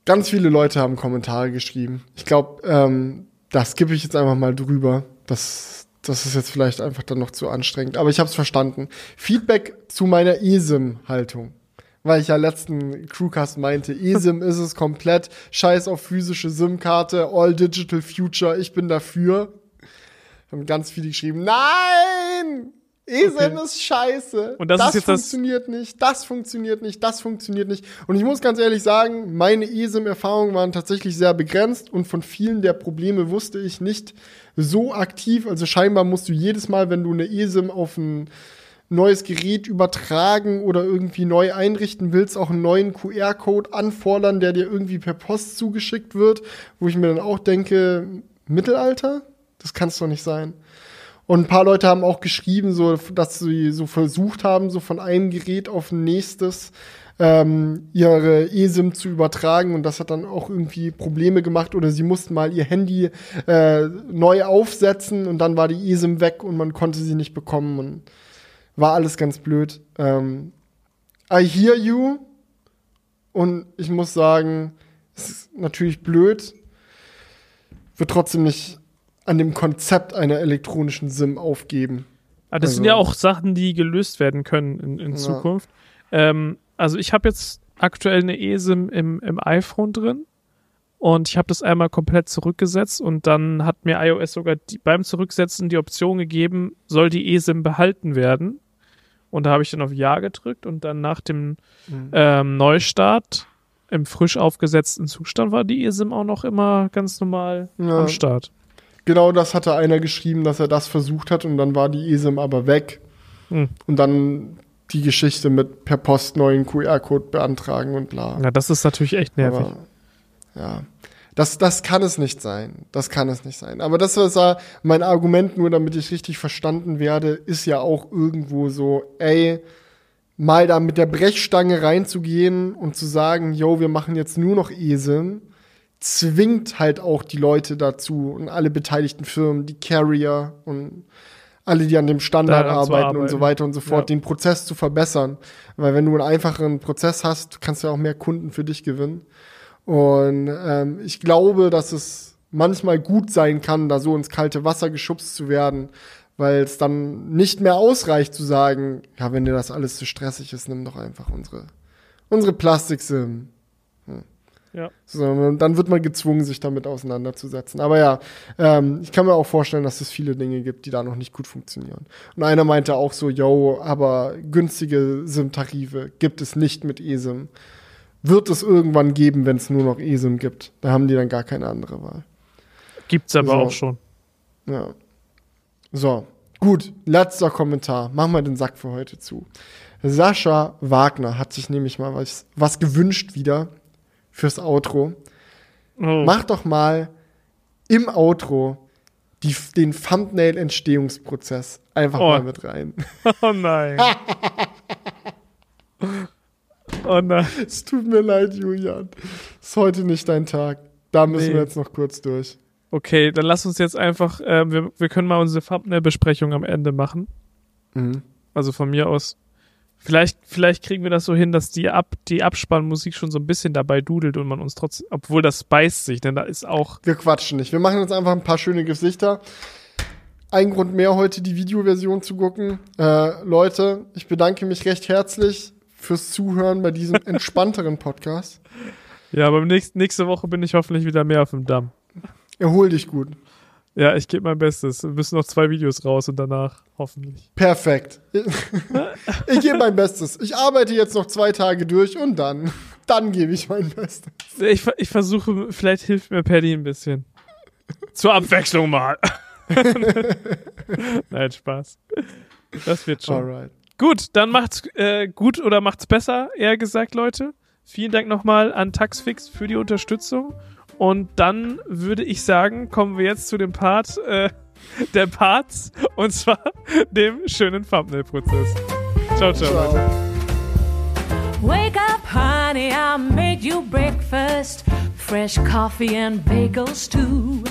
Ganz viele Leute haben Kommentare geschrieben. Ich glaube, ähm, das skippe ich jetzt einfach mal drüber. Das, das ist jetzt vielleicht einfach dann noch zu anstrengend. Aber ich habe es verstanden. Feedback zu meiner ESIM-Haltung. Weil ich ja letzten Crewcast meinte, (laughs) ESIM ist es komplett. Scheiß auf physische SIM-Karte, All Digital Future, ich bin dafür. Haben ganz viele geschrieben, nein! ESIM Okay. ist scheiße. Und das ist jetzt das- funktioniert nicht, das funktioniert nicht, das funktioniert nicht. Und ich muss ganz ehrlich sagen, meine ESIM-Erfahrungen waren tatsächlich sehr begrenzt und von vielen der Probleme wusste ich nicht so aktiv. Also scheinbar musst du jedes Mal, wenn du eine ESIM auf ein neues Gerät übertragen oder irgendwie neu einrichten willst, auch einen neuen QR-Code anfordern, der dir irgendwie per Post zugeschickt wird, wo ich mir dann auch denke, Mittelalter? Das kann es doch nicht sein. Und ein paar Leute haben auch geschrieben, so, dass sie so versucht haben, so von einem Gerät auf ein nächstes ähm, ihre eSIM zu übertragen. Und das hat dann auch irgendwie Probleme gemacht. Oder sie mussten mal ihr Handy äh, neu aufsetzen. Und dann war die eSIM weg und man konnte sie nicht bekommen. Und war alles ganz blöd. Ähm, I hear you. Und ich muss sagen, es ist natürlich blöd, wird trotzdem nicht an dem Konzept einer elektronischen SIM aufgeben. Aber das Also- sind ja auch Sachen, die gelöst werden können in, in Ja. Zukunft. Ähm, also ich habe jetzt aktuell eine eSIM im, im iPhone drin. Und ich habe das einmal komplett zurückgesetzt und dann hat mir iOS sogar die, beim Zurücksetzen die Option gegeben, soll die eSIM behalten werden. Und da habe ich dann auf Ja gedrückt und dann nach dem Mhm. ähm, Neustart im frisch aufgesetzten Zustand war die eSIM auch noch immer ganz normal Ja. am Start. Genau das hatte einer geschrieben, dass er das versucht hat und dann war die eSIM aber weg. Hm. Und dann die Geschichte mit per Post neuen QR-Code beantragen und bla. Ja, das ist natürlich echt nervig. Aber, ja. Das, das kann es nicht sein. Das kann es nicht sein. Aber das ist ja mein Argument, nur damit ich richtig verstanden werde, ist ja auch irgendwo so, ey, mal da mit der Brechstange reinzugehen und zu sagen, yo, wir machen jetzt nur noch ESIM, zwingt halt auch die Leute dazu und alle beteiligten Firmen, die Carrier und alle, die an dem Standard zu arbeiten und so arbeiten. weiter und so fort, Ja. den Prozess zu verbessern. Weil wenn du einen einfacheren Prozess hast, kannst du auch mehr Kunden für dich gewinnen. Und ähm, ich glaube, dass es manchmal gut sein kann, da so ins kalte Wasser geschubst zu werden, weil es dann nicht mehr ausreicht zu sagen, ja, wenn dir das alles zu stressig ist, nimm doch einfach unsere, unsere Plastiksim. Ja. Sondern dann wird man gezwungen, sich damit auseinanderzusetzen. Aber ja, ähm, ich kann mir auch vorstellen, dass es viele Dinge gibt, die da noch nicht gut funktionieren. Und einer meinte auch so, yo, aber günstige SIM-Tarife gibt es nicht mit eSIM. Wird es irgendwann geben, wenn es nur noch eSIM gibt. Da haben die dann gar keine andere Wahl. Gibt's aber So. auch schon. Ja. So, gut, letzter Kommentar. Machen wir den Sack für heute zu. Sascha Wagner hat sich nämlich mal was, was gewünscht wieder fürs Outro. Oh. Mach doch mal im Outro die, den Thumbnail-Entstehungsprozess einfach Oh. mal mit rein. oh nein. (laughs) oh nein. Es tut mir leid, Julian. Ist heute nicht dein Tag. Da müssen Nee. wir jetzt noch kurz durch. Okay, dann lass uns jetzt einfach, ähm, wir, wir können mal unsere Thumbnail-Besprechung am Ende machen. Mhm. Also von mir aus. Vielleicht, vielleicht kriegen wir das so hin, dass die, Ab, die Abspannmusik schon so ein bisschen dabei dudelt und man uns trotzdem, obwohl das beißt sich, denn da ist auch, Wir quatschen nicht. Wir machen jetzt einfach ein paar schöne Gesichter. Ein Grund mehr, heute die Videoversion zu gucken. Äh, Leute, ich bedanke mich recht herzlich fürs Zuhören bei diesem (laughs) entspannteren Podcast. ja, aber nächst, nächste Woche bin ich hoffentlich wieder mehr auf dem Damm. Erhol dich gut. Ja, ich gebe mein Bestes. Wir müssen noch zwei Videos raus und danach hoffentlich. Perfekt. (laughs) Ich gebe mein Bestes. Ich arbeite jetzt noch zwei Tage durch und dann, dann gebe ich mein Bestes. Ich, ich versuche, vielleicht hilft mir Paddy ein bisschen. Zur Abwechslung mal. (laughs) Nein, Spaß. Das wird schon. Alright. Gut, dann macht's äh, gut oder macht's besser, eher gesagt, Leute. Vielen Dank nochmal an Taxfix für die Unterstützung. Und dann würde ich sagen, kommen wir jetzt zu dem Part äh, der Parts und zwar dem schönen Thumbnail-Prozess. Ciao, ciao, Leute. Ciao. Wake up, honey, I made you breakfast. Fresh coffee and bagels, too.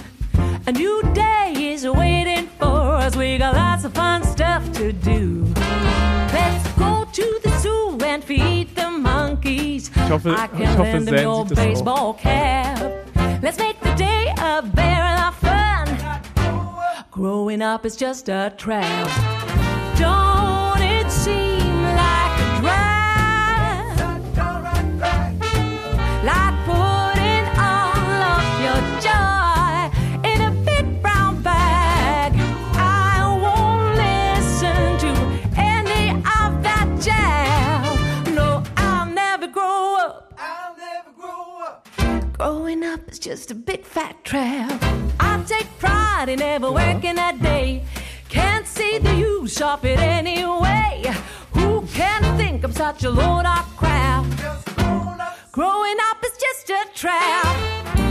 A new day is waiting for us. We got lots of fun stuff to do. Let's go to the zoo and feed the monkeys. Ich hoffe- I ich can hoffe, lend them your baseball cap. Let's make the day a lot of fun. Growing up is just a trap. Don't just a big fat trap. I take pride in never working a day. Can't see the use of it anyway. Who can think I'm such a load of crap? Growing up is just a trap.